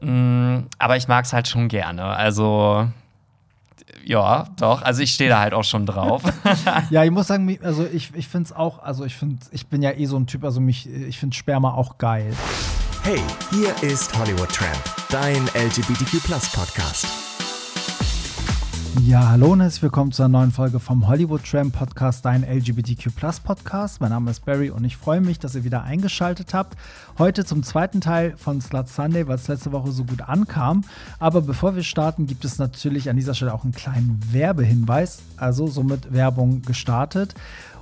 Mm, aber ich mag es halt schon gerne. Also ja, doch. Also ich stehe da halt auch schon drauf. ja, ich muss sagen, also ich, ich finde es auch, also ich finde, ich bin ja eh so ein Typ, also mich, ich finde Sperma auch geil. Hey, hier ist Hollywood Tramp, dein LGBTQ Podcast. Ja, hallo und herzlich willkommen zu einer neuen Folge vom Hollywood Tram Podcast, dein LGBTQ Podcast. Mein Name ist Barry und ich freue mich, dass ihr wieder eingeschaltet habt. Heute zum zweiten Teil von Slut Sunday, weil es letzte Woche so gut ankam. Aber bevor wir starten, gibt es natürlich an dieser Stelle auch einen kleinen Werbehinweis, also somit Werbung gestartet.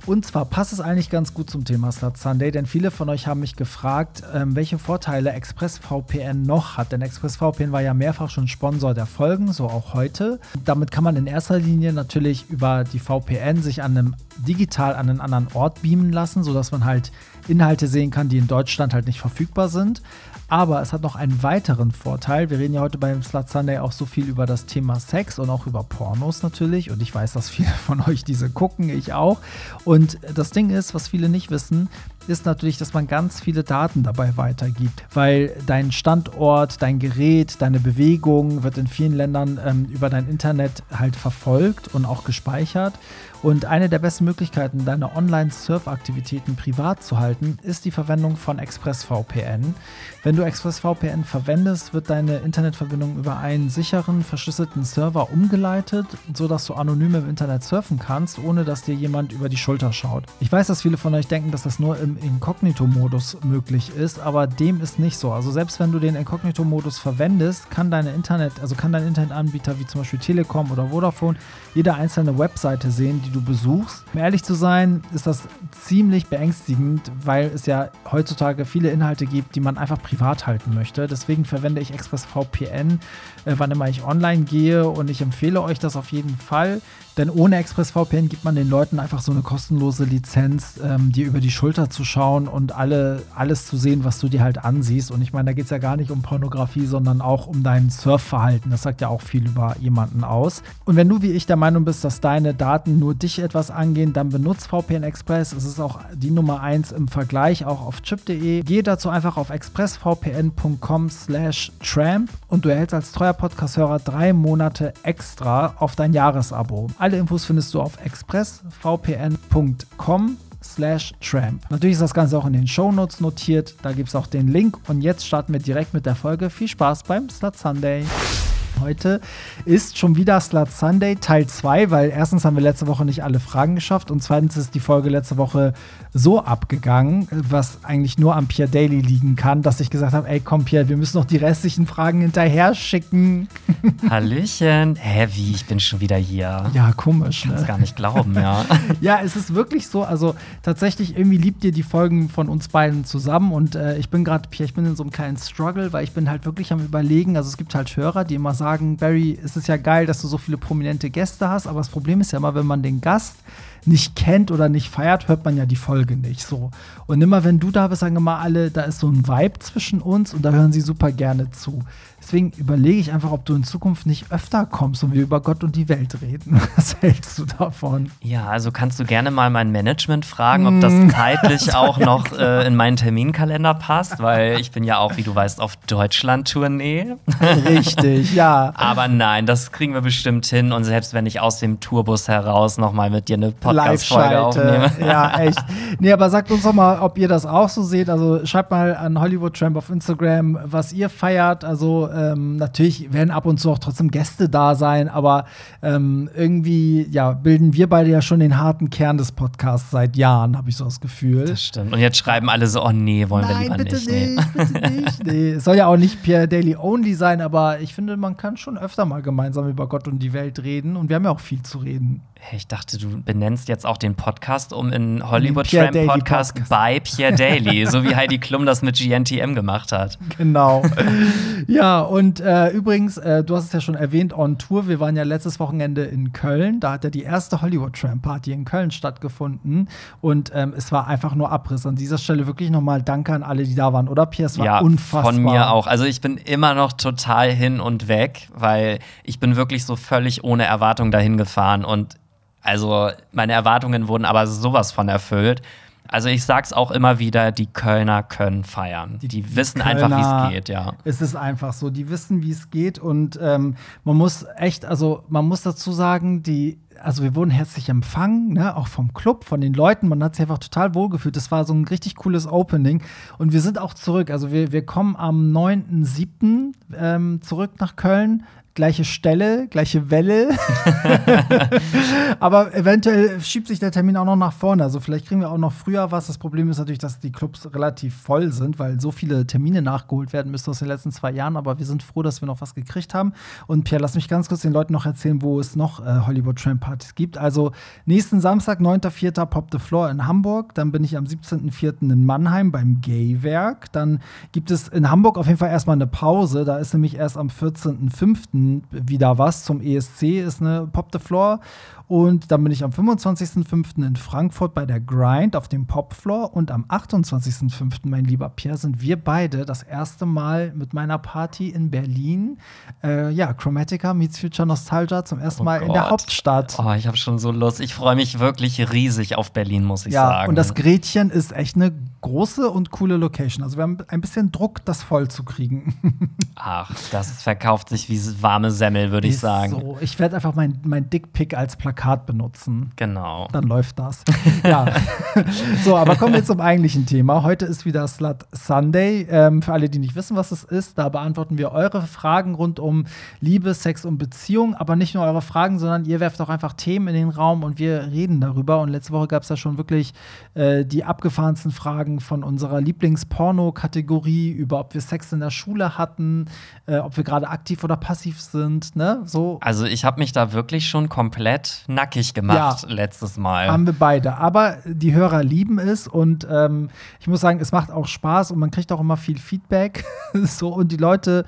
Und zwar passt es eigentlich ganz gut zum Thema Slut Sunday, denn viele von euch haben mich gefragt, ähm, welche Vorteile ExpressVPN noch hat. Denn ExpressVPN war ja mehrfach schon Sponsor der Folgen, so auch heute. Damit kann man in erster Linie natürlich über die VPN sich an einem digital an einen anderen Ort beamen lassen, sodass man halt Inhalte sehen kann, die in Deutschland halt nicht verfügbar sind. Aber es hat noch einen weiteren Vorteil. Wir reden ja heute beim Slut Sunday auch so viel über das Thema Sex und auch über Pornos natürlich. Und ich weiß, dass viele von euch diese gucken, ich auch. Und das Ding ist, was viele nicht wissen, ist natürlich, dass man ganz viele Daten dabei weitergibt, weil dein Standort, dein Gerät, deine Bewegung wird in vielen Ländern ähm, über dein Internet halt verfolgt und auch gespeichert. Und eine der besten Möglichkeiten, deine Online-Surf-Aktivitäten privat zu halten, ist die Verwendung von ExpressVPN. Wenn du ExpressVPN verwendest, wird deine Internetverbindung über einen sicheren, verschlüsselten Server umgeleitet, sodass du anonym im Internet surfen kannst, ohne dass dir jemand über die Schulter schaut. Ich weiß, dass viele von euch denken, dass das nur im Inkognito-Modus möglich ist, aber dem ist nicht so. Also selbst wenn du den Inkognito-Modus verwendest, kann deine Internet, also kann dein Internetanbieter wie zum Beispiel Telekom oder Vodafone jede einzelne Webseite sehen, die du besuchst. Um ehrlich zu sein, ist das ziemlich beängstigend, weil es ja heutzutage viele Inhalte gibt, die man einfach privat halten möchte. Deswegen verwende ich ExpressVPN, äh, wann immer ich online gehe und ich empfehle euch das auf jeden Fall. Denn ohne ExpressVPN gibt man den Leuten einfach so eine kostenlose Lizenz, ähm, dir über die Schulter zu schauen und alle, alles zu sehen, was du dir halt ansiehst. Und ich meine, da geht es ja gar nicht um Pornografie, sondern auch um dein Surfverhalten. Das sagt ja auch viel über jemanden aus. Und wenn du wie ich der Meinung bist, dass deine Daten nur dich etwas angehen, dann benutzt VPN Express. Es ist auch die Nummer 1 im Vergleich, auch auf chip.de. Geh dazu einfach auf expressvpn.com slash tramp und du erhältst als treuer Podcast-Hörer drei Monate extra auf dein Jahresabo. Infos findest du auf expressvpn.com slash tramp. Natürlich ist das Ganze auch in den Shownotes notiert, da gibt es auch den Link und jetzt starten wir direkt mit der Folge. Viel Spaß beim Slut Sunday. Heute ist schon wieder Slut Sunday Teil 2, weil erstens haben wir letzte Woche nicht alle Fragen geschafft und zweitens ist die Folge letzte Woche so abgegangen, was eigentlich nur am Pierre Daily liegen kann, dass ich gesagt habe, ey komm Pierre, wir müssen noch die restlichen Fragen hinterher schicken. Hallöchen. Hä, wie? Ich bin schon wieder hier. Ja, komisch. Ich kann es ne? gar nicht glauben, ja. ja, es ist wirklich so, also tatsächlich irgendwie liebt ihr die Folgen von uns beiden zusammen und äh, ich bin gerade, Pierre, ich bin in so einem kleinen Struggle, weil ich bin halt wirklich am überlegen, also es gibt halt Hörer, die immer sagen, Barry, es ist ja geil, dass du so viele prominente Gäste hast, aber das Problem ist ja immer, wenn man den Gast nicht kennt oder nicht feiert, hört man ja die Folge nicht so. Und immer wenn du da bist, sagen immer alle, da ist so ein Vibe zwischen uns und da hören sie super gerne zu. Deswegen überlege ich einfach, ob du in Zukunft nicht öfter kommst und wir über Gott und die Welt reden. Was hältst du davon? Ja, also kannst du gerne mal mein Management fragen, ob das mm. zeitlich auch noch äh, in meinen Terminkalender passt, weil ich bin ja auch, wie du weißt, auf Deutschland-Tournee. Richtig, ja. Aber nein, das kriegen wir bestimmt hin und selbst wenn ich aus dem Tourbus heraus nochmal mit dir eine Aufnehme. Ja, echt. Nee, aber sagt uns doch mal, ob ihr das auch so seht. Also schreibt mal an Hollywood Tramp auf Instagram, was ihr feiert. Also ähm, natürlich werden ab und zu auch trotzdem Gäste da sein, aber ähm, irgendwie ja, bilden wir beide ja schon den harten Kern des Podcasts seit Jahren, habe ich so das Gefühl. Das stimmt. Und jetzt schreiben alle so, oh nee, wollen Nein, wir lieber bitte nicht. nicht nee. bitte nicht. Nee, es soll ja auch nicht Pierre Daily Only sein, aber ich finde, man kann schon öfter mal gemeinsam über Gott und die Welt reden und wir haben ja auch viel zu reden. Ich dachte, du benennst jetzt auch den Podcast um in Hollywood Tramp Podcast, Podcast bei Pierre Daly, so wie Heidi Klum das mit GNTM gemacht hat. Genau. ja, und äh, übrigens, äh, du hast es ja schon erwähnt, on Tour. Wir waren ja letztes Wochenende in Köln. Da hat ja die erste Hollywood Tramp Party in Köln stattgefunden. Und ähm, es war einfach nur Abriss. An dieser Stelle wirklich nochmal Danke an alle, die da waren, oder Pierre? Es war ja, unfassbar. Von mir auch. Also ich bin immer noch total hin und weg, weil ich bin wirklich so völlig ohne Erwartung dahin gefahren und also meine Erwartungen wurden aber sowas von erfüllt. Also ich sag's auch immer wieder, die Kölner können feiern. Die, die wissen Kölner, einfach, wie es geht, ja. Es ist einfach so, die wissen, wie es geht und ähm, man muss echt, also man muss dazu sagen, die also wir wurden herzlich empfangen, ne, auch vom Club, von den Leuten. Man hat sich einfach total wohlgefühlt. Das war so ein richtig cooles Opening. Und wir sind auch zurück. Also wir, wir kommen am 9.7. Ähm, zurück nach Köln gleiche Stelle, gleiche Welle. Aber eventuell schiebt sich der Termin auch noch nach vorne. Also vielleicht kriegen wir auch noch früher was. Das Problem ist natürlich, dass die Clubs relativ voll sind, weil so viele Termine nachgeholt werden müssen aus den letzten zwei Jahren. Aber wir sind froh, dass wir noch was gekriegt haben. Und Pierre, lass mich ganz kurz den Leuten noch erzählen, wo es noch äh, Hollywood Tramp Partys gibt. Also nächsten Samstag, 9.4. Pop the Floor in Hamburg. Dann bin ich am 17.4. in Mannheim beim Gaywerk. Dann gibt es in Hamburg auf jeden Fall erstmal eine Pause. Da ist nämlich erst am 14.5 wieder was zum ESC, ist eine Pop the Floor. Und dann bin ich am 25.05. in Frankfurt bei der Grind auf dem Popfloor. Und am 28.05., mein lieber Pierre, sind wir beide das erste Mal mit meiner Party in Berlin. Äh, ja, Chromatica meets Future Nostalgia zum ersten oh Mal Gott. in der Hauptstadt. Oh, ich habe schon so Lust. Ich freue mich wirklich riesig auf Berlin, muss ich ja, sagen. Ja, und das Gretchen ist echt eine große und coole Location. Also wir haben ein bisschen Druck, das voll zu kriegen. Ach, das verkauft sich wie warme Semmel, würde ich sagen. So, ich werde einfach mein, mein Dickpick als Plakat Plakat benutzen. Genau. Dann läuft das. ja. so, aber kommen wir zum eigentlichen Thema. Heute ist wieder Slut Sunday. Ähm, für alle, die nicht wissen, was es ist, da beantworten wir eure Fragen rund um Liebe, Sex und Beziehung. Aber nicht nur eure Fragen, sondern ihr werft auch einfach Themen in den Raum und wir reden darüber. Und letzte Woche gab es ja schon wirklich äh, die abgefahrensten Fragen von unserer Lieblingsporno-Kategorie über, ob wir Sex in der Schule hatten, äh, ob wir gerade aktiv oder passiv sind. Ne? So. Also ich habe mich da wirklich schon komplett nackig gemacht ja, letztes Mal. Haben wir beide. Aber die Hörer lieben es und ähm, ich muss sagen, es macht auch Spaß und man kriegt auch immer viel Feedback. so und die Leute,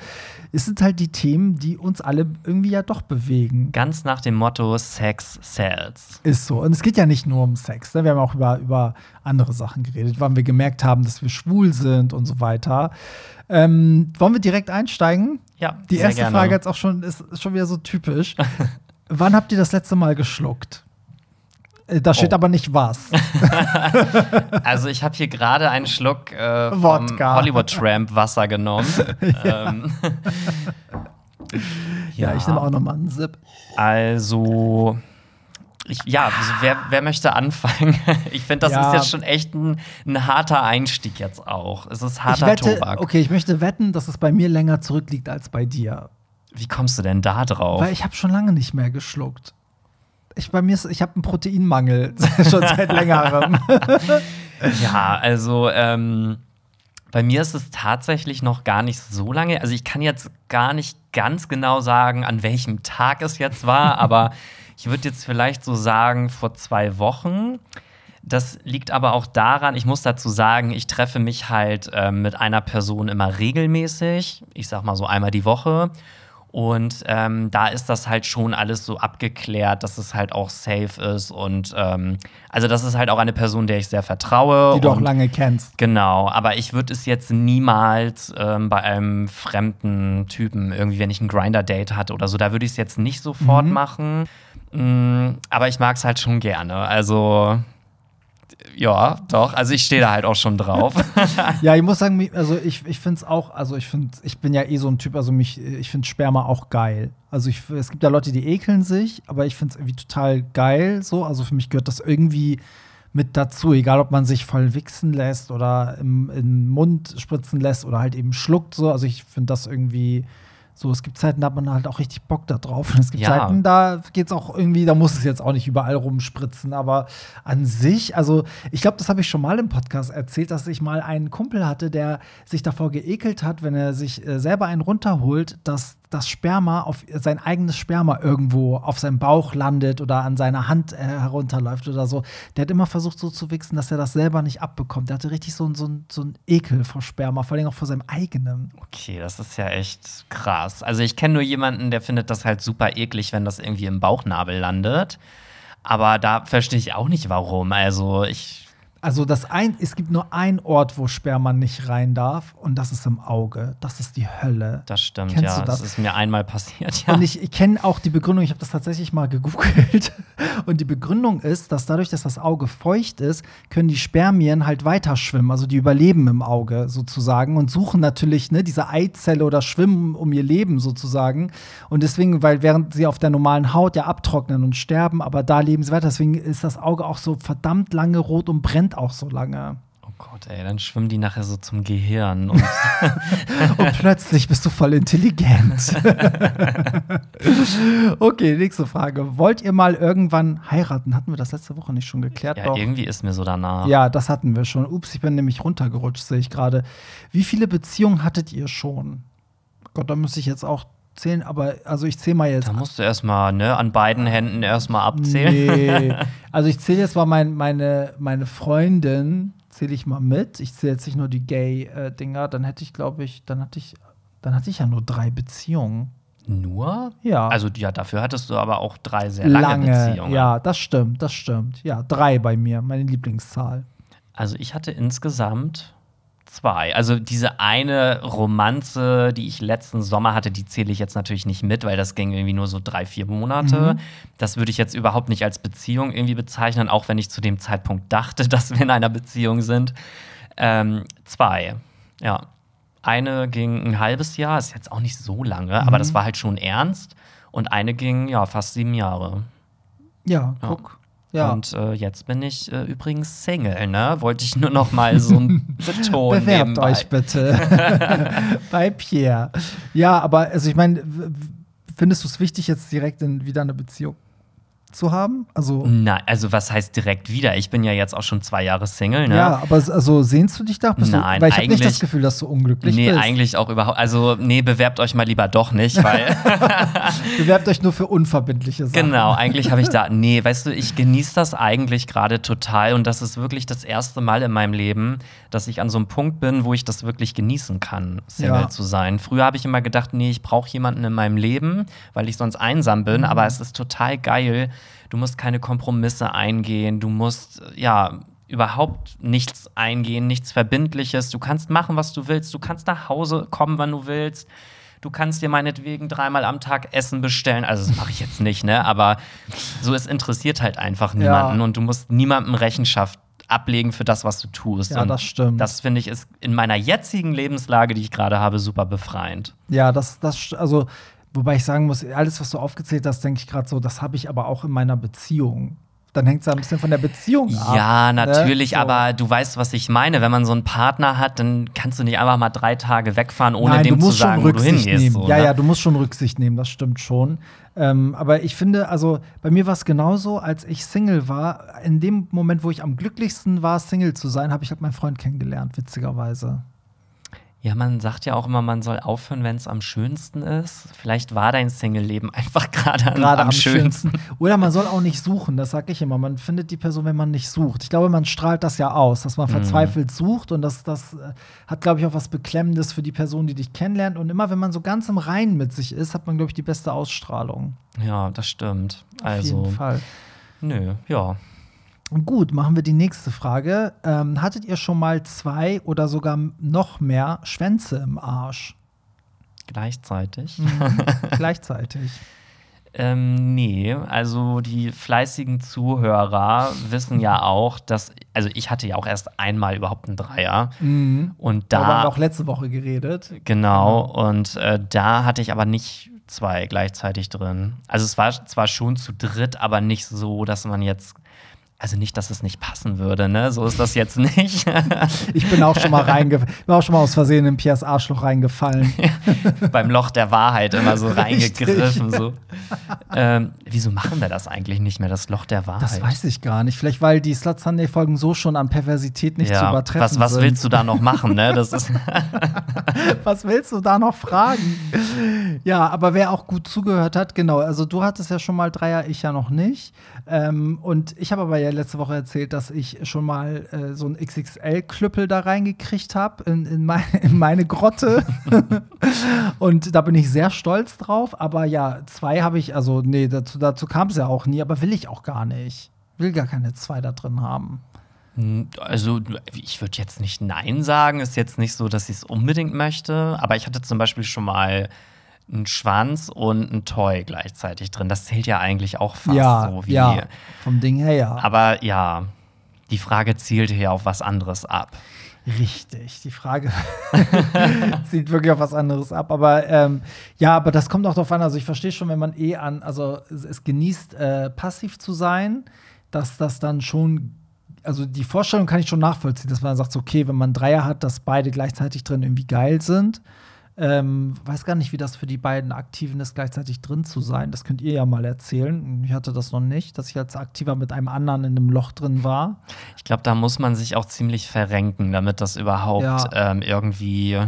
es sind halt die Themen, die uns alle irgendwie ja doch bewegen. Ganz nach dem Motto Sex sells. Ist so. Und es geht ja nicht nur um Sex. Ne? Wir haben auch über, über andere Sachen geredet, wann wir gemerkt haben, dass wir schwul sind und so weiter. Ähm, wollen wir direkt einsteigen? Ja. Die erste gerne. Frage jetzt auch schon ist, ist schon wieder so typisch. Wann habt ihr das letzte Mal geschluckt? Äh, da steht oh. aber nicht was. also ich habe hier gerade einen Schluck äh, vom Hollywood Tramp Wasser genommen. ja. Ähm, ja. ja. ich nehme auch noch mal einen Sip. Also ich, ja, also wer, wer, möchte anfangen? Ich finde, das ja. ist jetzt schon echt ein, ein, harter Einstieg jetzt auch. Es ist harter ich wette, Tobak. Okay, ich möchte wetten, dass es bei mir länger zurückliegt als bei dir. Wie kommst du denn da drauf? Weil ich habe schon lange nicht mehr geschluckt. Ich, bei mir ist, ich habe einen Proteinmangel schon seit längerem. ja, also ähm, bei mir ist es tatsächlich noch gar nicht so lange. Also ich kann jetzt gar nicht ganz genau sagen, an welchem Tag es jetzt war, aber ich würde jetzt vielleicht so sagen vor zwei Wochen. Das liegt aber auch daran, ich muss dazu sagen, ich treffe mich halt äh, mit einer Person immer regelmäßig. Ich sag mal so einmal die Woche. Und ähm, da ist das halt schon alles so abgeklärt, dass es halt auch safe ist. Und ähm, also das ist halt auch eine Person, der ich sehr vertraue. Die du auch lange kennst. Genau, aber ich würde es jetzt niemals ähm, bei einem fremden Typen, irgendwie, wenn ich ein Grinder-Date hatte oder so, da würde ich es jetzt nicht sofort mhm. machen. Mm, aber ich mag es halt schon gerne. Also ja, doch. Also ich stehe da halt auch schon drauf. ja, ich muss sagen, also ich, ich finde es auch, also ich finde, ich bin ja eh so ein Typ, also mich, ich finde Sperma auch geil. Also ich, es gibt ja Leute, die ekeln sich, aber ich finde es irgendwie total geil so. Also für mich gehört das irgendwie mit dazu, egal ob man sich voll wichsen lässt oder im, im Mund spritzen lässt oder halt eben schluckt so. Also ich finde das irgendwie so, es gibt Zeiten, da hat man halt auch richtig Bock da drauf. Und es gibt ja. Zeiten, da geht es auch irgendwie, da muss es jetzt auch nicht überall rumspritzen. Aber an sich, also ich glaube, das habe ich schon mal im Podcast erzählt, dass ich mal einen Kumpel hatte, der sich davor geekelt hat, wenn er sich äh, selber einen runterholt, dass das Sperma auf sein eigenes Sperma irgendwo auf seinem Bauch landet oder an seiner Hand äh, herunterläuft oder so. Der hat immer versucht, so zu wichsen, dass er das selber nicht abbekommt. Der hatte richtig so, so, so einen Ekel vor Sperma, vor allem auch vor seinem eigenen. Okay, das ist ja echt krass. Also ich kenne nur jemanden, der findet das halt super eklig, wenn das irgendwie im Bauchnabel landet. Aber da verstehe ich auch nicht, warum. Also ich Also das ein, es gibt nur einen Ort, wo Sperma nicht rein darf, und das ist im Auge. Das ist die Hölle. Das stimmt, Kennst ja. du das? Das ist mir einmal passiert, ja. Und ich, ich kenne auch die Begründung, ich habe das tatsächlich mal gegoogelt. Und die Begründung ist, dass dadurch, dass das Auge feucht ist, können die Spermien halt weiter schwimmen. Also die überleben im Auge sozusagen und suchen natürlich ne, diese Eizelle oder schwimmen um ihr Leben sozusagen. Und deswegen, weil während sie auf der normalen Haut ja abtrocknen und sterben, aber da leben sie weiter. Deswegen ist das Auge auch so verdammt lange rot und brennt auch so lange. oh Gott, ey, dann schwimmen die nachher so zum Gehirn. Und Und plötzlich bist du voll intelligent. okay, nächste Frage. Wollt ihr mal irgendwann heiraten? Hatten wir das letzte Woche nicht schon geklärt? ja, Doch. irgendwie ist mir so danach. Ja, das hatten wir schon. Ups, ich bin nämlich runtergerutscht, sehe ich gerade. Wie viele Beziehungen hattet ihr schon? Gott, da müsste ich jetzt auch zählen, aber also ich zähle mal jetzt. Da musst du erstmal, ne, an beiden Händen erstmal abzählen. Nee. Also ich zähle jetzt mal mein, meine, meine Freundin, zähle ich mal mit. Ich zähle jetzt nicht nur die Gay-Dinger, dann hätte ich, glaube ich, dann hatte ich, dann hatte ich ja nur drei Beziehungen. Nur? Ja. Also, ja, dafür hattest du aber auch drei sehr lange, Beziehungen. Ja, das stimmt, das stimmt. Ja, drei bei mir, meine Lieblingszahl. Also, ich hatte insgesamt zwei. Also, diese eine Romanze, die ich letzten Sommer hatte, die zähle ich jetzt natürlich nicht mit, weil das ging irgendwie nur so drei, vier Monate. Mhm. Das würde ich jetzt überhaupt nicht als Beziehung irgendwie bezeichnen, auch wenn ich zu dem Zeitpunkt dachte, dass wir in einer Beziehung sind. Ähm, zwei, ja. Eine ging ein halbes Jahr, ist jetzt auch nicht so lange, aber das war halt schon ernst. Und eine ging, ja, fast sieben Jahre. Ja, Ja. guck. Ja. Und äh, jetzt bin ich äh, übrigens Single, ne? Wollte ich nur noch mal so ein betonen. Bewerbt nebenbei. euch bitte bei Pierre. Ja, aber also ich meine, findest du es wichtig, jetzt direkt in, wieder eine Beziehung zu haben? Also Nein, also was heißt direkt wieder? Ich bin ja jetzt auch schon zwei Jahre Single, ne? ja, aber also sehnst du dich da? Bist Nein, du, weil ich habe nicht das Gefühl, dass du unglücklich Nee, bist. eigentlich auch überhaupt. Also, nee, bewerbt euch mal lieber doch nicht, weil. Bewerbt euch nur für unverbindliche Sachen. Genau, eigentlich habe ich da. Nee, weißt du, ich genieße das eigentlich gerade total und das ist wirklich das erste Mal in meinem Leben, dass ich an so einem Punkt bin, wo ich das wirklich genießen kann, Single Ja. zu sein. Früher habe ich immer gedacht, nee, ich brauche jemanden in meinem Leben, weil ich sonst einsam Mhm. bin, aber es ist total geil. Du musst keine Kompromisse eingehen, du musst, ja. Überhaupt nichts eingehen, nichts Verbindliches. Du kannst machen, was du willst. Du kannst nach Hause kommen, wann du willst. Du kannst dir meinetwegen dreimal am Tag Essen bestellen. Also, das mache ich jetzt nicht, ne? Aber so, es interessiert halt einfach niemanden Ja. und du musst niemandem Rechenschaft ablegen für das, was du tust. Ja, und das stimmt. Das finde ich ist in meiner jetzigen Lebenslage, die ich gerade habe, super befreiend. Ja, das, das, also, wobei ich sagen muss, alles, was du aufgezählt hast, denke ich gerade so, das habe ich aber auch in meiner Beziehung. Dann hängt es ja ein bisschen von der Beziehung ab. Ja, ne? natürlich, So. aber du weißt, was ich meine. Wenn man so einen Partner hat, dann kannst du nicht einfach mal drei Tage wegfahren, ohne Nein, dem du musst zu sagen, schon wo du Rücksicht hingehst. nehmen. So, ja, ne? ja, du musst schon Rücksicht nehmen, das stimmt schon. Ähm, aber ich finde, also bei mir war es genauso, als ich Single war. In dem Moment, wo ich am glücklichsten war, Single zu sein, habe ich halt meinen Freund kennengelernt, witzigerweise. Ja, man sagt ja auch immer, man soll aufhören, wenn es am schönsten ist. Vielleicht war dein Single-Leben einfach gerade am, am, schönsten. Oder man soll auch nicht suchen, das sage ich immer. Man findet die Person, wenn man nicht sucht. Ich glaube, man strahlt das ja aus, dass man Mhm. verzweifelt sucht und das, das äh, hat, glaube ich, auch was Beklemmendes für die Person, die dich kennenlernt. Und immer, wenn man so ganz im Reinen mit sich ist, hat man, glaube ich, die beste Ausstrahlung. Ja, das stimmt. Auf Also, jeden Fall. nö, ja. Gut, machen wir die nächste Frage. Ähm, hattet ihr schon mal zwei oder sogar noch mehr Schwänze im Arsch? Gleichzeitig. Mhm. Gleichzeitig. Ähm, nee, also die fleißigen Zuhörer wissen ja auch, dass, also ich hatte ja auch erst einmal überhaupt einen Dreier. Mhm. Und Da haben wir da, auch letzte Woche geredet. genau, und äh, da hatte ich aber nicht zwei gleichzeitig drin. Also es war zwar schon zu dritt, aber nicht so, dass man jetzt, also nicht, dass es nicht passen würde, ne? So ist das jetzt nicht. Ich bin auch schon mal reingefallen, bin auch schon mal aus Versehen in Piers Arschloch reingefallen. Beim Loch der Wahrheit immer so reingegriffen. So. ähm, wieso machen wir das eigentlich nicht mehr, das Loch der Wahrheit? Das weiß ich gar nicht. Vielleicht, weil die Slut Sunday Folgen so schon an Perversität nicht zu übertreffen was, was sind. willst du da noch machen, ne? Das ist Was willst du da noch fragen? ja, aber wer auch gut zugehört hat, genau. Also du hattest ja schon mal Dreier, ich ja noch nicht. Ähm, und ich habe aber ja letzte Woche erzählt, dass ich schon mal äh, so ein XXL-Klüppel da reingekriegt habe in, in, mein, in meine Grotte. und da bin ich sehr stolz drauf. Aber ja, zwei habe ich, also nee, dazu, dazu kam es ja auch nie, aber will ich auch gar nicht. Will gar keine zwei da drin haben. Hm, Also, ich würde jetzt nicht Nein sagen. Ist jetzt nicht so, dass ich es unbedingt möchte. Aber ich hatte zum Beispiel schon mal einen Schwanz und ein Toy gleichzeitig drin. Das zählt ja eigentlich auch fast ja, so wie. ja, vom Ding her ja. Aber ja, die Frage zielte hier auf was anderes ab. Richtig, die Frage zieht wirklich auf was anderes ab. Aber ähm, ja, aber das kommt auch darauf an. Also ich verstehe schon, wenn man eh an, also es, es genießt, äh, passiv zu sein, dass das dann schon, also die Vorstellung kann ich schon nachvollziehen, dass man sagt, okay, wenn man Dreier hat, dass beide gleichzeitig drin irgendwie geil sind. Ähm, weiß gar nicht, wie das für die beiden Aktiven ist, gleichzeitig drin zu sein. Das könnt ihr ja mal erzählen. Ich hatte das noch nicht, dass ich als Aktiver mit einem anderen in einem Loch drin war. Ich glaube, da muss man sich auch ziemlich verrenken, damit das überhaupt Ja. ähm, irgendwie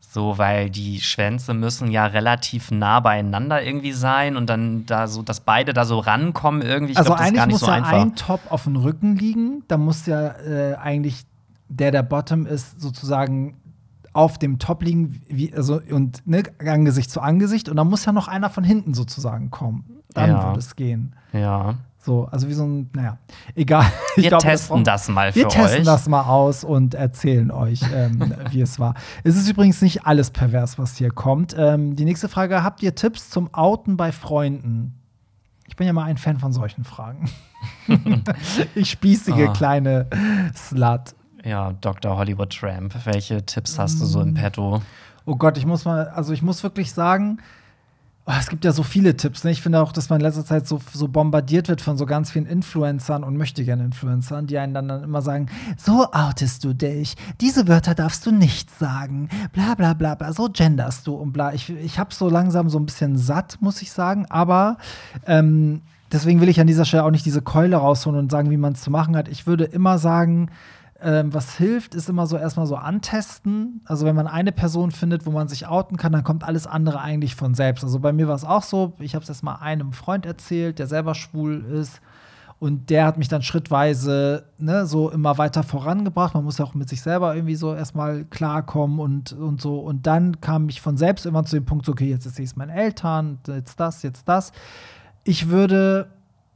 so, weil die Schwänze müssen ja relativ nah beieinander irgendwie sein und dann da so, dass beide da so rankommen irgendwie. Ich also ist eigentlich gar nicht muss so ja einfach. ein Top auf dem Rücken liegen. Da muss ja äh, eigentlich der, der Bottom ist, sozusagen auf dem Top liegen, wie, also, und ne, Angesicht zu Angesicht. Und dann muss ja noch einer von hinten sozusagen kommen. Dann Ja. würde es gehen. ja. So, also wie so ein, naja, egal. Ich Wir glaube, testen braucht- das, mal für Wir testen euch. das mal aus und erzählen euch, ähm, wie es war. Es ist übrigens nicht alles pervers, was hier kommt. Ähm, die nächste Frage: Habt ihr Tipps zum Outen bei Freunden? Ich bin ja mal ein Fan von solchen Fragen. ich spießige Ah. kleine Slut. Ja, Dr. Hollywood Tramp. Welche Tipps hast du so Mm. im Petto? Oh Gott, ich muss mal, also ich muss wirklich sagen, oh, es gibt ja so viele Tipps. Ne? Ich finde auch, dass man in letzter Zeit so, so bombardiert wird von so ganz vielen Influencern und möchte gerne Influencern, die einen dann, dann immer sagen: So outest du dich, diese Wörter darfst du nicht sagen, bla bla bla bla, so genderst du und bla. Ich, ich habe so langsam so ein bisschen satt, muss ich sagen, aber ähm, deswegen will ich an dieser Stelle auch nicht diese Keule rausholen und sagen, wie man es zu machen hat. Ich würde immer sagen, ähm, was hilft, ist immer so erstmal so antesten. Also wenn man eine Person findet, wo man sich outen kann, dann kommt alles andere eigentlich von selbst. Also bei mir war es auch so, ich habe es erst mal einem Freund erzählt, der selber schwul ist. Und der hat mich dann schrittweise ne, so immer weiter vorangebracht. Man muss ja auch mit sich selber irgendwie so erstmal klarkommen und, und so. Und dann kam ich von selbst immer zu dem Punkt, so, okay, jetzt ich es meinen Eltern, jetzt das, jetzt das. Ich würde,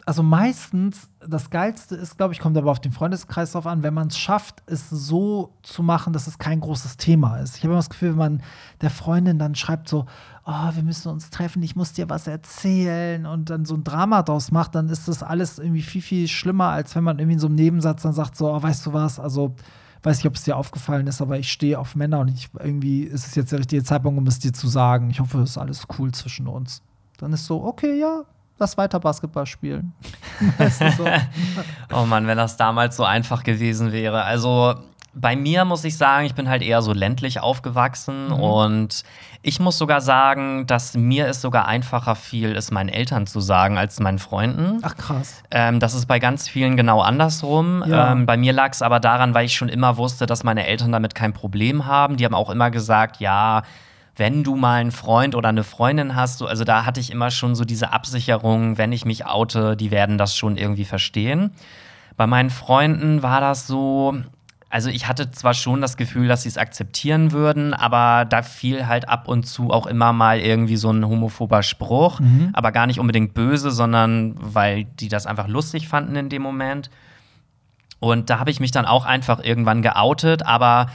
also meistens, das Geilste ist, glaube ich, kommt aber auf den Freundeskreis drauf an, wenn man es schafft, es so zu machen, dass es kein großes Thema ist. Ich habe immer das Gefühl, wenn man der Freundin dann schreibt so, oh, wir müssen uns treffen, ich muss dir was erzählen und dann so ein Drama draus macht, dann ist das alles irgendwie viel, viel schlimmer, als wenn man irgendwie in so einem Nebensatz dann sagt, so, oh, weißt du was, also weiß nicht, ob es dir aufgefallen ist, aber ich stehe auf Männer und ich, irgendwie ist es jetzt der richtige Zeitpunkt, um es dir zu sagen. Ich hoffe, es ist alles cool zwischen uns. Dann ist so, okay, ja, lass weiter Basketball spielen. so. Oh Mann, wenn das damals so einfach gewesen wäre. Also bei mir muss ich sagen, ich bin halt eher so ländlich aufgewachsen Mhm. und ich muss sogar sagen, dass mir es sogar einfacher fiel, es meinen Eltern zu sagen als meinen Freunden. Ach krass. Ähm, das ist bei ganz vielen genau andersrum. Ja. Ähm, bei mir lag es aber daran, weil ich schon immer wusste, dass meine Eltern damit kein Problem haben. Die haben auch immer gesagt, ja, wenn du mal einen Freund oder eine Freundin hast, so, also da hatte ich immer schon so diese Absicherung, wenn ich mich oute, die werden das schon irgendwie verstehen. Bei meinen Freunden war das so, also ich hatte zwar schon das Gefühl, dass sie es akzeptieren würden, aber da fiel halt ab und zu auch immer mal irgendwie so ein homophober Spruch, Mhm. aber gar nicht unbedingt böse, sondern weil die das einfach lustig fanden in dem Moment. Und da habe ich mich dann auch einfach irgendwann geoutet, aber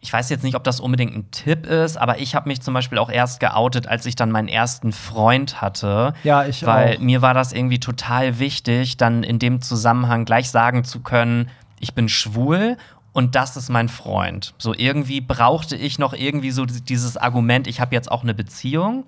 ich weiß jetzt nicht, ob das unbedingt ein Tipp ist, aber ich habe mich zum Beispiel auch erst geoutet, als ich dann meinen ersten Freund hatte. Ja, ich Weil auch. mir war das irgendwie total wichtig, dann in dem Zusammenhang gleich sagen zu können, ich bin schwul und das ist mein Freund. So irgendwie brauchte ich noch irgendwie so dieses Argument, ich habe jetzt auch eine Beziehung.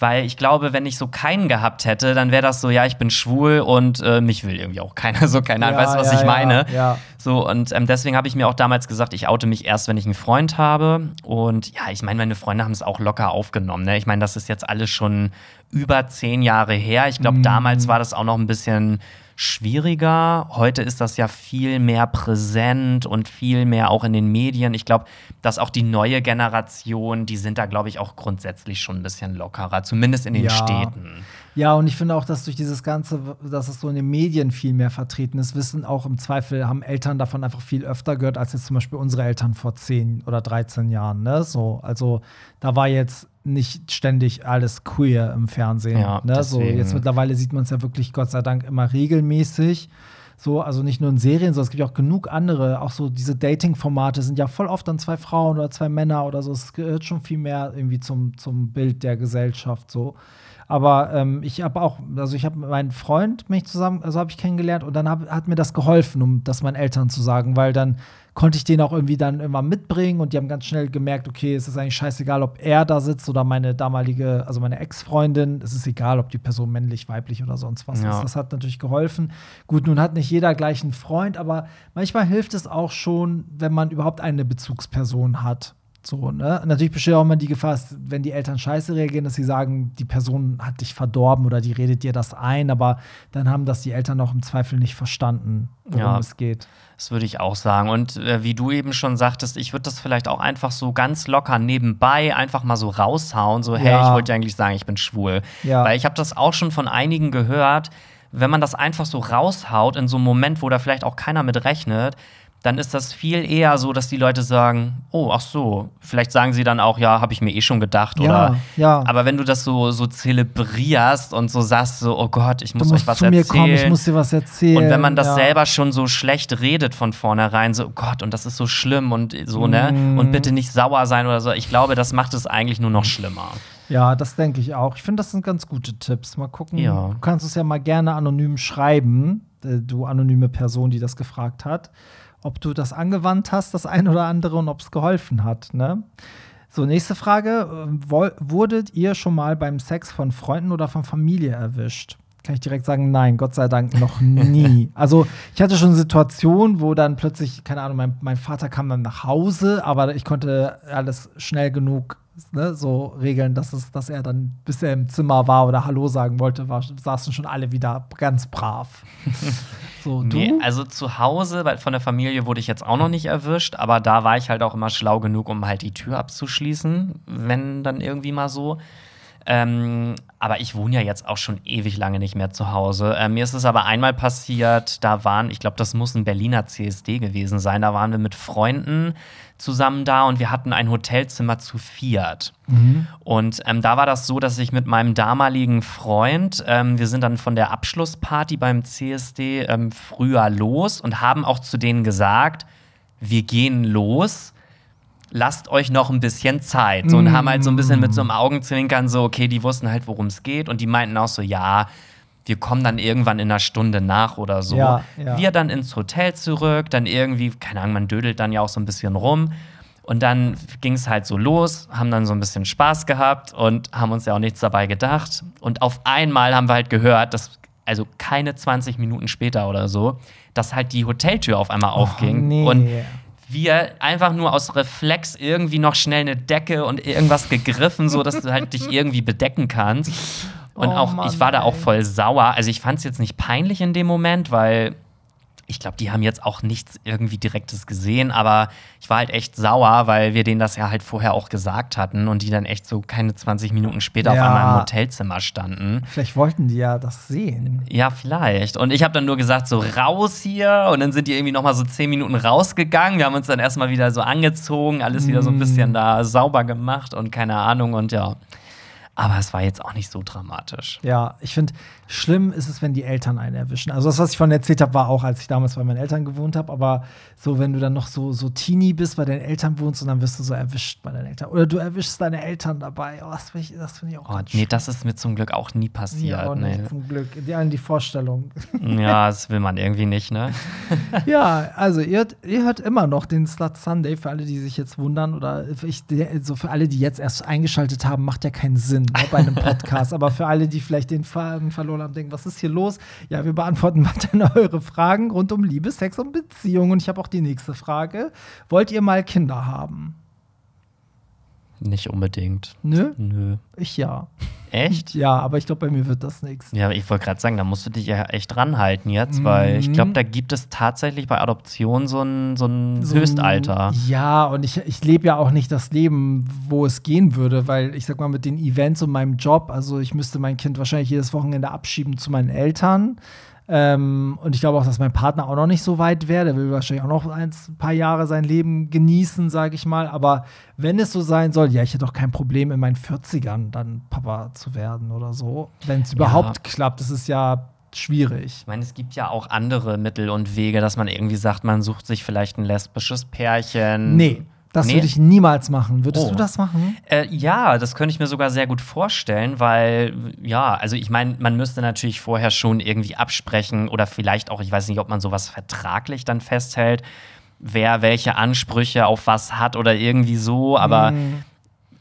Weil ich glaube, wenn ich so keinen gehabt hätte, dann wäre das so, ja, ich bin schwul und äh, mich will irgendwie auch keiner. So, keine Ahnung, Ja, weißt du, was ja, ich meine? Ja, ja. So, und ähm, deswegen habe ich mir auch damals gesagt, ich oute mich erst, wenn ich einen Freund habe. Und ja, ich meine, meine Freunde haben es auch locker aufgenommen. Ne? Ich meine, das ist jetzt alles schon über zehn Jahre her. Ich glaube, Mhm. damals war das auch noch ein bisschen schwieriger. Heute ist das ja viel mehr präsent und viel mehr auch in den Medien. Ich glaube, dass auch die neue Generation, die sind da, glaube ich, auch grundsätzlich schon ein bisschen lockerer, zumindest in den Ja. Städten. Ja, und ich finde auch, dass durch dieses Ganze, dass es so in den Medien viel mehr vertreten ist, wissen auch im Zweifel, haben Eltern davon einfach viel öfter gehört, als jetzt zum Beispiel unsere Eltern vor 10 oder 13 Jahren. Ne? So, also da war jetzt nicht ständig alles queer im Fernsehen. Ja, ne? so, jetzt mittlerweile sieht man es ja wirklich, Gott sei Dank, immer regelmäßig. So, also nicht nur in Serien, sondern es gibt ja auch genug andere. Auch so diese Dating-Formate sind ja voll oft dann zwei Frauen oder zwei Männer oder so. Es gehört schon viel mehr irgendwie zum, zum Bild der Gesellschaft so. Aber ähm, ich habe auch, also ich habe meinen Freund mich zusammen, also habe ich kennengelernt und dann hab, hat mir das geholfen, um das meinen Eltern zu sagen, weil dann konnte ich den auch irgendwie dann immer mitbringen und die haben ganz schnell gemerkt, okay, es ist eigentlich scheißegal, ob er da sitzt oder meine damalige, also meine Ex-Freundin. Es ist egal, ob die Person männlich, weiblich oder sonst was Ja. ist. Das hat natürlich geholfen. Gut, nun hat nicht jeder gleich einen Freund, aber manchmal hilft es auch schon, wenn man überhaupt eine Bezugsperson hat. So, ne? Natürlich besteht auch immer die Gefahr, wenn die Eltern scheiße reagieren, dass sie sagen, die Person hat dich verdorben oder die redet dir das ein, aber dann haben das die Eltern auch im Zweifel nicht verstanden, worum Ja. es geht. Das würde ich auch sagen. Und äh, wie du eben schon sagtest, ich würde das vielleicht auch einfach so ganz locker nebenbei einfach mal so raushauen. So, hey, Ja. ich wollte dir eigentlich sagen, ich bin schwul. Ja. Weil ich habe das auch schon von einigen gehört. Wenn man das einfach so raushaut in so einem Moment, wo da vielleicht auch keiner mit rechnet, dann ist das viel eher so, dass die Leute sagen, oh, ach so. Vielleicht sagen sie dann auch, ja, habe ich mir eh schon gedacht. Ja, oder, ja. Aber wenn du das so, so zelebrierst und so sagst, so, oh Gott, ich muss euch was zu mir erzählen. kommen, ich muss dir was erzählen. Und wenn man das ja. selber schon so schlecht redet von vornherein, so oh Gott, und das ist so schlimm und so, ne? Mm. Und bitte nicht sauer sein oder so. Ich glaube, das macht es eigentlich nur noch schlimmer. Ja, das denke ich auch. Ich finde, das sind ganz gute Tipps. Mal gucken. Ja. Du kannst es ja mal gerne anonym schreiben, äh, du anonyme Person, die das gefragt hat, ob du das angewandt hast, das ein oder andere, und ob es geholfen hat. Ne? So, nächste Frage. Woll- Wurdet ihr schon mal beim Sex von Freunden oder von Familie erwischt? Kann ich direkt sagen, nein, Gott sei Dank noch nie. Also, ich hatte schon Situationen, wo dann plötzlich, keine Ahnung, mein, mein Vater kam dann nach Hause, aber ich konnte alles schnell genug ne, so regeln, dass, es, dass er dann, bis er im Zimmer war oder Hallo sagen wollte, war, saßen schon alle wieder ganz brav. so, du? Nee, also zu Hause weil von der Familie wurde ich jetzt auch noch nicht erwischt, aber da war ich halt auch immer schlau genug, um halt die Tür abzuschließen, wenn dann irgendwie mal so. Ähm, aber ich wohne ja jetzt auch schon ewig lange nicht mehr zu Hause. Ähm, mir ist es aber einmal passiert, da waren, ich glaube, das muss ein Berliner CSD gewesen sein, da waren wir mit Freunden zusammen da und wir hatten ein Hotelzimmer zu viert. Und ähm, da war das so, dass ich mit meinem damaligen Freund, ähm, wir sind dann von der Abschlussparty beim CSD ähm, früher los und haben auch zu denen gesagt, wir gehen los. Lasst euch noch ein bisschen Zeit. So, und haben halt so ein bisschen mit so einem Augenzwinkern so, okay, die wussten halt, worum es geht. Und die meinten auch so, ja, wir kommen dann irgendwann in einer Stunde nach oder so. Ja, ja. Wir dann ins Hotel zurück, dann irgendwie, keine Ahnung, man dödelt dann ja auch so ein bisschen rum. Und dann ging es halt so los, haben dann so ein bisschen Spaß gehabt und haben uns ja auch nichts dabei gedacht. Und auf einmal haben wir halt gehört, dass, also keine 20 Minuten später oder so, dass halt die Hoteltür auf einmal aufging. nee. Und wir einfach nur aus Reflex irgendwie noch schnell eine Decke und irgendwas gegriffen, so dass du halt dich irgendwie bedecken kannst. Und Oh auch, Mann, ich war da auch voll sauer. Also ich fand es jetzt nicht peinlich in dem Moment, weil ich glaube, die haben jetzt auch nichts irgendwie Direktes gesehen, aber ich war halt echt sauer, weil wir denen das ja halt vorher auch gesagt hatten und die dann echt so keine 20 Minuten später Ja. auf einmal im Hotelzimmer standen. Vielleicht wollten die ja das sehen. Ja, vielleicht. Und ich habe dann nur gesagt, so raus hier. Und dann sind die irgendwie noch mal so zehn Minuten rausgegangen. Wir haben uns dann erstmal wieder so angezogen, alles wieder so ein bisschen da sauber gemacht und keine Ahnung. Und ja. Aber es war jetzt auch nicht so dramatisch. Ja, ich finde, schlimm ist es, wenn die Eltern einen erwischen. Also das, was ich von erzählt habe, war auch, als ich damals bei meinen Eltern gewohnt habe. Aber so, wenn du dann noch so, so Teenie bist, bei deinen Eltern wohnst und dann wirst du so erwischt bei deinen Eltern. Oder du erwischst deine Eltern dabei. Oh, das finde ich, das find ich auch Oh, nee, das ist mir zum Glück auch nie Ja, passiert. auch nicht, nee. zum Glück. Die, die Vorstellung. Ja, das will man irgendwie nicht, ne? ja, also ihr, hört- ihr hört immer noch den Slut Sunday, für alle, die sich jetzt wundern oder ich, der- so für alle, die jetzt erst eingeschaltet haben, macht ja keinen Sinn ne, bei einem Podcast. Aber für alle, die vielleicht den Faden verloren haben, denken, was ist hier los? Ja, wir beantworten weiterhin eure Fragen rund um Liebe, Sex und Beziehung. Und ich habe auch die nächste Frage. Wollt ihr mal Kinder haben? Nicht unbedingt. Nö? Nö. Ich ja. Echt? Ja, aber ich glaube, bei mir wird das nichts. Ja, ich wollte gerade sagen, da musst du dich ja echt ranhalten jetzt, weil ich glaube, da gibt es tatsächlich bei Adoption so ein, so ein so ein- Höchstalter. Ja, und ich, ich lebe ja auch nicht das Leben, wo es gehen würde, weil ich sag mal, mit den Events und meinem Job, also ich müsste mein Kind wahrscheinlich jedes Wochenende abschieben zu meinen Eltern. Ähm, und ich glaube auch, dass mein Partner auch noch nicht so weit wäre. Der will wahrscheinlich auch noch ein paar Jahre sein Leben genießen, sage ich mal. Aber wenn es so sein soll, ja, ich hätte auch kein Problem, in meinen 40ern dann Papa zu werden oder so. Wenn es überhaupt klappt. Das ist ja schwierig. Ich meine, es gibt ja auch andere Mittel und Wege, dass man irgendwie sagt, man sucht sich vielleicht ein lesbisches Pärchen. Nee, das Nee? würde ich niemals machen. Würdest Oh. du das machen? Äh, ja, das könnte ich mir sogar sehr gut vorstellen, weil, ja, also ich meine, man müsste natürlich vorher schon irgendwie absprechen oder vielleicht auch, ich weiß nicht, ob man sowas vertraglich dann festhält, wer welche Ansprüche auf was hat oder irgendwie so, aber Mhm.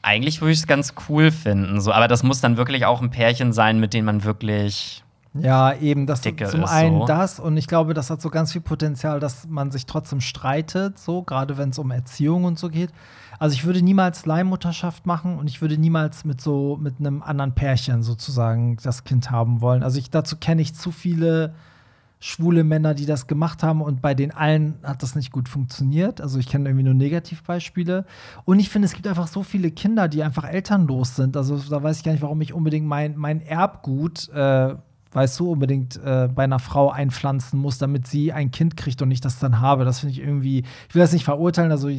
eigentlich würde ich es ganz cool finden. So, aber das muss dann wirklich auch ein Pärchen sein, mit dem man wirklich. Ja, eben, das Dicke zum ist einen so. das und ich glaube, das hat so ganz viel Potenzial, dass man sich trotzdem streitet, so gerade wenn es um Erziehung und so geht. Also ich würde niemals Leihmutterschaft machen und ich würde niemals mit so mit einem anderen Pärchen sozusagen das Kind haben wollen. Also ich dazu kenne ich zu viele schwule Männer, die das gemacht haben und bei den allen hat das nicht gut funktioniert. Also ich kenne irgendwie nur Negativbeispiele. Und ich finde, es gibt einfach so viele Kinder, die einfach elternlos sind. Also da weiß ich gar nicht, warum ich unbedingt mein, mein Erbgut, äh, weißt du, unbedingt äh, bei einer Frau einpflanzen muss, damit sie ein Kind kriegt und ich das dann habe. Das finde ich irgendwie, ich will das nicht verurteilen, also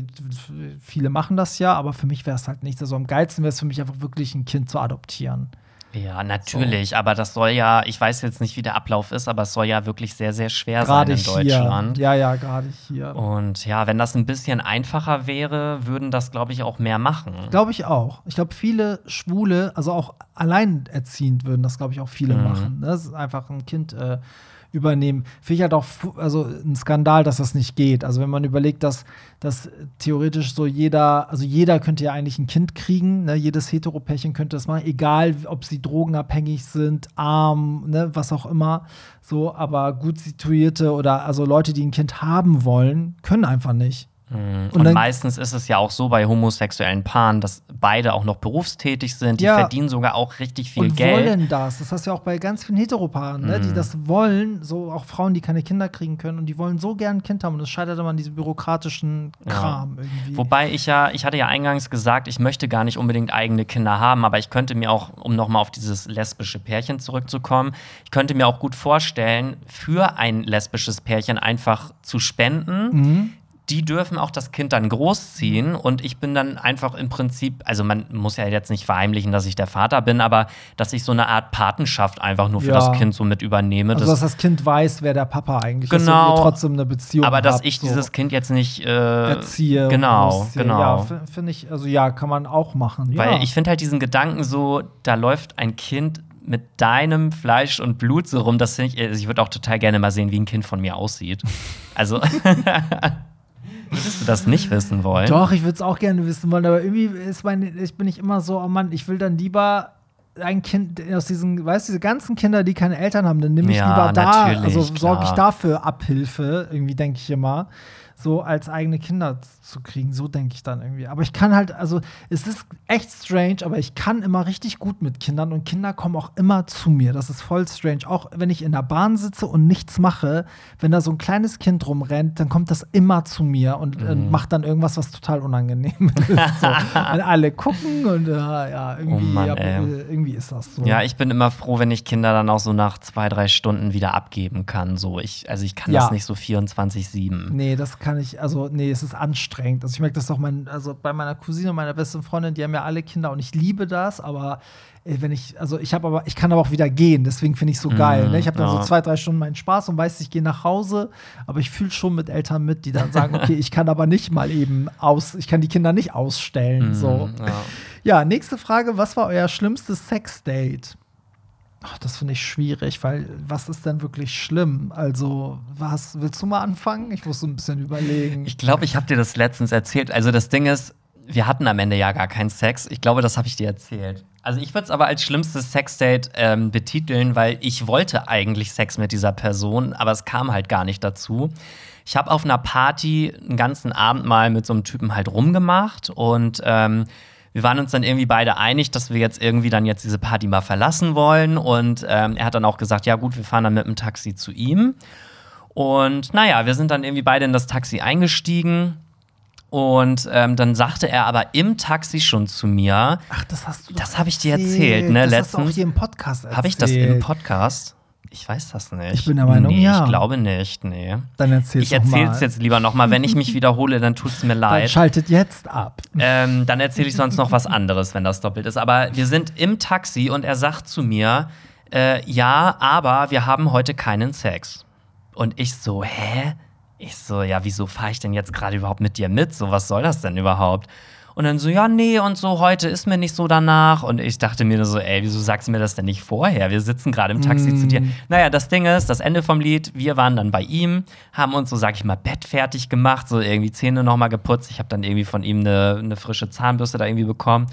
viele machen das ja, aber für mich wäre es halt nichts. Also am geilsten wäre es für mich einfach wirklich ein Kind zu adoptieren. Ja, natürlich, aber das soll ja, ich weiß jetzt nicht, wie der Ablauf ist, aber es soll ja wirklich sehr, sehr schwer Gerade sein in hier. Deutschland. Ja, ja, gerade hier. Und ja, wenn das ein bisschen einfacher wäre, würden das, glaube ich, auch mehr machen. Glaube ich auch. Ich glaube, viele Schwule, also auch alleinerziehend würden das, glaube ich, auch viele Mhm. machen. Das ist einfach ein Kind äh, übernehmen. Finde ich halt auch also ein Skandal, dass das nicht geht. Also wenn man überlegt, dass, dass theoretisch so jeder, also jeder könnte ja eigentlich ein Kind kriegen, ne? jedes Heteropärchen könnte das machen, egal ob sie drogenabhängig sind, arm, ne? was auch immer. So, aber gut situierte oder also Leute, die ein Kind haben wollen, können einfach nicht. Mhm. Und Und, dann- meistens ist es ja auch so bei homosexuellen Paaren, dass beide auch noch berufstätig sind, die Ja. verdienen sogar auch richtig viel und Geld. wollen das. Das hast du ja auch bei ganz vielen Heteropaaren, ne, die Mhm. das wollen, so auch Frauen, die keine Kinder kriegen können und die wollen so gern ein Kind haben und es scheitert immer an diesem bürokratischen Ja. Kram irgendwie. Wobei ich ja, ich hatte ja eingangs gesagt, ich möchte gar nicht unbedingt eigene Kinder haben, aber ich könnte mir auch, um nochmal auf dieses lesbische Pärchen zurückzukommen, ich könnte mir auch gut vorstellen, für ein lesbisches Pärchen einfach zu spenden. Mhm. Die dürfen auch das Kind dann großziehen und ich bin dann einfach im Prinzip, also man muss ja jetzt nicht verheimlichen, dass ich der Vater bin, aber dass ich so eine Art Patenschaft einfach nur für Ja. das Kind so mit übernehme. also, das, dass das Kind weiß, wer der Papa eigentlich ist Genau. und ihr trotzdem eine Beziehung aber dass habt, ich so dieses Kind jetzt nicht äh, erziehe. Genau, großziehe. genau. Ja, finde ich, also ja, kann man auch machen. Ja. Weil ich finde halt diesen Gedanken so, da läuft ein Kind mit deinem Fleisch und Blut so rum, das finde ich, also ich würde auch total gerne mal sehen, wie ein Kind von mir aussieht. Also, würdest du das nicht wissen wollen? Doch, ich würde es auch gerne wissen wollen, aber irgendwie ist meine, ich bin ich immer so, oh Mann, ich will dann lieber ein Kind aus diesen, weißt du, diese ganzen Kinder, die keine Eltern haben, dann nehme ich Ja, lieber da, also sorge ich dafür Abhilfe, irgendwie denke ich immer, so als eigene Kinder zu kriegen, so denke ich dann irgendwie. Aber ich kann halt, also es ist echt strange, aber ich kann immer richtig gut mit Kindern und Kinder kommen auch immer zu mir. Das ist voll strange. Auch wenn ich in der Bahn sitze und nichts mache, wenn da so ein kleines Kind rumrennt, dann kommt das immer zu mir und äh, Mhm. macht dann irgendwas, was total unangenehm ist. so. Und alle gucken und äh, ja, irgendwie, Oh Mann, ja, äh, irgendwie ist das so. Ja, ich bin immer froh, wenn ich Kinder dann auch so nach zwei, drei Stunden wieder abgeben kann. So, ich, also ich kann Ja. das nicht so 24-7. Nee, das kann ich, also, nee, es ist anstrengend. Also, ich merke das auch mein, also bei meiner Cousine und meiner besten Freundin, die haben ja alle Kinder und ich liebe das, aber äh, wenn ich, also ich habe aber, ich kann aber auch wieder gehen, deswegen finde ich so geil. Ne? Ich habe dann so ja. zwei, drei Stunden meinen Spaß und weiß, ich gehe nach Hause, aber ich fühle schon mit Eltern mit, die dann sagen, okay, ich kann aber nicht mal eben aus, ich kann die Kinder nicht ausstellen. So. Mhm, Ja. Ja, nächste Frage: Was war euer schlimmstes Sexdate? Ach, das finde ich schwierig, weil was ist denn wirklich schlimm? Also, was willst du mal anfangen? Ich muss so ein bisschen überlegen. Ich glaube, ich habe dir das letztens erzählt. Also das Ding ist, wir hatten am Ende ja gar keinen Sex. Ich glaube, das habe ich dir erzählt. Also ich würde es aber als schlimmstes Sexdate ähm, betiteln, weil ich wollte eigentlich Sex mit dieser Person, aber es kam halt gar nicht dazu. Ich habe auf einer Party einen ganzen Abend mal mit so einem Typen halt rumgemacht und ähm, wir waren uns dann irgendwie beide einig, dass wir jetzt irgendwie dann jetzt diese Party mal verlassen wollen. Und ähm, er hat dann auch gesagt, ja gut, wir fahren dann mit dem Taxi zu ihm. Und naja, wir sind dann irgendwie beide in das Taxi eingestiegen. Und ähm, dann sagte er aber im Taxi schon zu mir, Ach, das hast du. Das habe ich dir erzählt, ne, Das hast du auch letztens. hier im Podcast erzählt. habe ich das im Podcast? Ich weiß das nicht. Ich bin der Meinung, nee, ja. Ich glaube nicht, nee. Dann erzähl's Ich erzähle mal. es jetzt lieber nochmal. Wenn ich mich wiederhole, dann tut es mir Dann leid. schaltet jetzt ab. Ähm, dann erzähle ich sonst noch was anderes, wenn das doppelt ist. Aber wir sind im Taxi und er sagt zu mir, äh, ja, aber wir haben heute keinen Sex. Und ich so, hä? Ich so, ja, wieso fahre ich denn jetzt gerade überhaupt mit dir mit? So, was soll das denn überhaupt? Und dann so, ja, nee, und so, heute ist mir nicht so danach. Und ich dachte mir so, ey, wieso sagst du mir das denn nicht vorher? Wir sitzen gerade im Taxi Mm. zu dir. Naja, das Ding ist, das Ende vom Lied, wir waren dann bei ihm, haben uns so, sag ich mal, Bett fertig gemacht, so irgendwie Zähne nochmal geputzt. Ich habe dann irgendwie von ihm eine, eine frische Zahnbürste da irgendwie bekommen.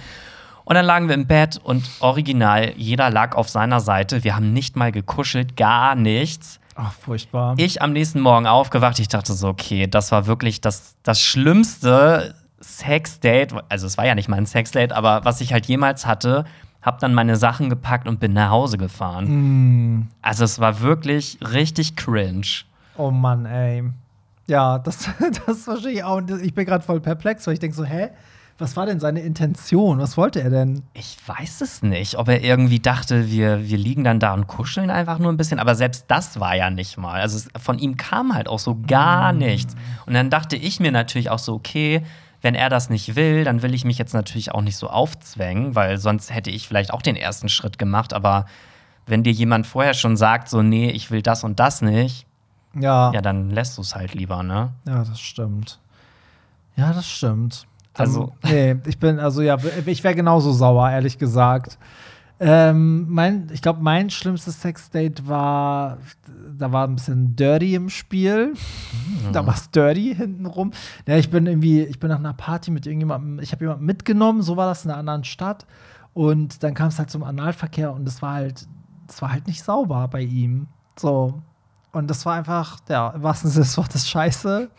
Und dann lagen wir im Bett und original, jeder lag auf seiner Seite. Wir haben nicht mal gekuschelt, gar nichts. Ach, furchtbar. Ich am nächsten Morgen aufgewacht, ich dachte so, okay, das war wirklich das, das schlimmste Sexdate. Also es war ja nicht mal ein Sexdate, aber was ich halt jemals hatte, hab dann meine Sachen gepackt und bin nach Hause gefahren. Mm. Also es war wirklich richtig cringe. Oh Mann, ey. Ja, das, das verstehe ich auch. Und Ich bin gerade voll perplex, weil ich denke so, hä? Was war denn seine Intention? Was wollte er denn? Ich weiß es nicht, ob er irgendwie dachte, wir, wir liegen dann da und kuscheln einfach nur ein bisschen. Aber selbst das war ja nicht mal. Also es, von ihm kam halt auch so gar nichts. Und dann dachte ich mir natürlich auch so, okay, wenn er das nicht will, dann will ich mich jetzt natürlich auch nicht so aufzwängen, weil sonst hätte ich vielleicht auch den ersten Schritt gemacht. Aber wenn dir jemand vorher schon sagt, so, nee, ich will das und das nicht, Ja, ja, dann lässt du es halt lieber, ne? ja, das stimmt. Ja, das stimmt. Also- Ähm, nee, ich bin, also ja, ich wäre genauso sauer, ehrlich gesagt. Ähm, mein, ich glaube, mein schlimmstes Sexdate war, da war ein bisschen Dirty im Spiel. Da war es Dirty hintenrum. Ja, ich bin irgendwie, ich bin nach einer Party mit irgendjemandem, ich habe jemanden mitgenommen, so war das in einer anderen Stadt. Und dann kam es halt zum Analverkehr und es war halt, es war halt nicht sauber bei ihm. So. Und das war einfach, ja, im wahrsten Sinne des Wortes scheiße.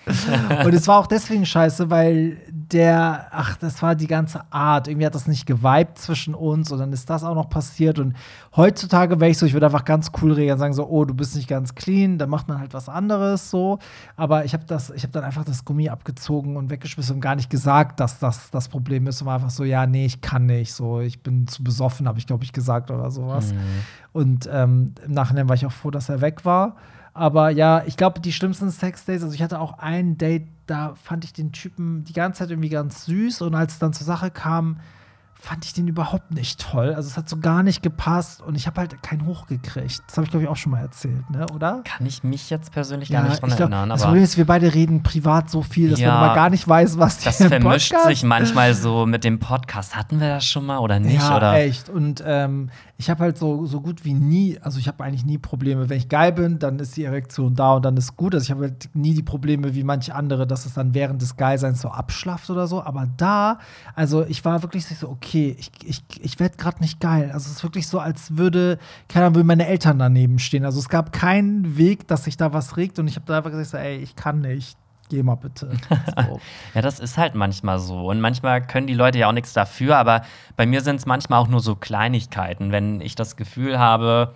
und es war auch deswegen scheiße, weil der, ach, das war die ganze Art. Irgendwie hat das nicht geweibt zwischen uns und dann ist das auch noch passiert. Und heutzutage wäre ich so, ich würde einfach ganz cool regeln und sagen so, oh, du bist nicht ganz clean, dann macht man halt was anderes so. Aber ich habe das, ich habe dann einfach das Gummi abgezogen und weggeschmissen und gar nicht gesagt, dass das das Problem ist. Und war einfach so, ja, nee, ich kann nicht. So, ich bin zu besoffen, habe ich, glaube ich, gesagt oder sowas. Und ähm, im Nachhinein war ich auch froh, dass er weg war. Aber ja, ich glaube, die schlimmsten Sexdates, also ich hatte auch ein Date, da fand ich den Typen die ganze Zeit irgendwie ganz süß und als es dann zur Sache kam, fand ich den überhaupt nicht toll. Also es hat so gar nicht gepasst und ich habe halt keinen hochgekriegt. Das habe ich, glaube ich, auch schon mal erzählt, ne? oder? Kann ich mich jetzt persönlich gar nicht dran glaub, erinnern. das Problem ist, wir beide reden privat so viel, dass Ja. man gar nicht weiß, was das hier im vermischt Podcast- sich manchmal so mit dem Podcast. Hatten wir das schon mal oder nicht? Ja, oder? echt. Und ähm, ich habe halt so, so gut wie nie, also ich habe eigentlich nie Probleme. Wenn ich geil bin, dann ist die Erektion da und dann ist gut. Also ich habe halt nie die Probleme wie manche andere, dass es dann während des Geilseins so abschlafft oder so. Aber da, also ich war wirklich so, okay, ich, ich, ich werde gerade nicht geil. Also es ist wirklich so, als würde, keine Ahnung, würden meine Eltern daneben stehen. Also es gab keinen Weg, dass sich da was regt und ich habe da einfach gesagt, so, ey, ich kann nicht. Geh mal bitte. So. Ja, das ist halt manchmal so. Und manchmal können die Leute ja auch nichts dafür, aber bei mir sind es manchmal auch nur so Kleinigkeiten. Wenn ich das Gefühl habe,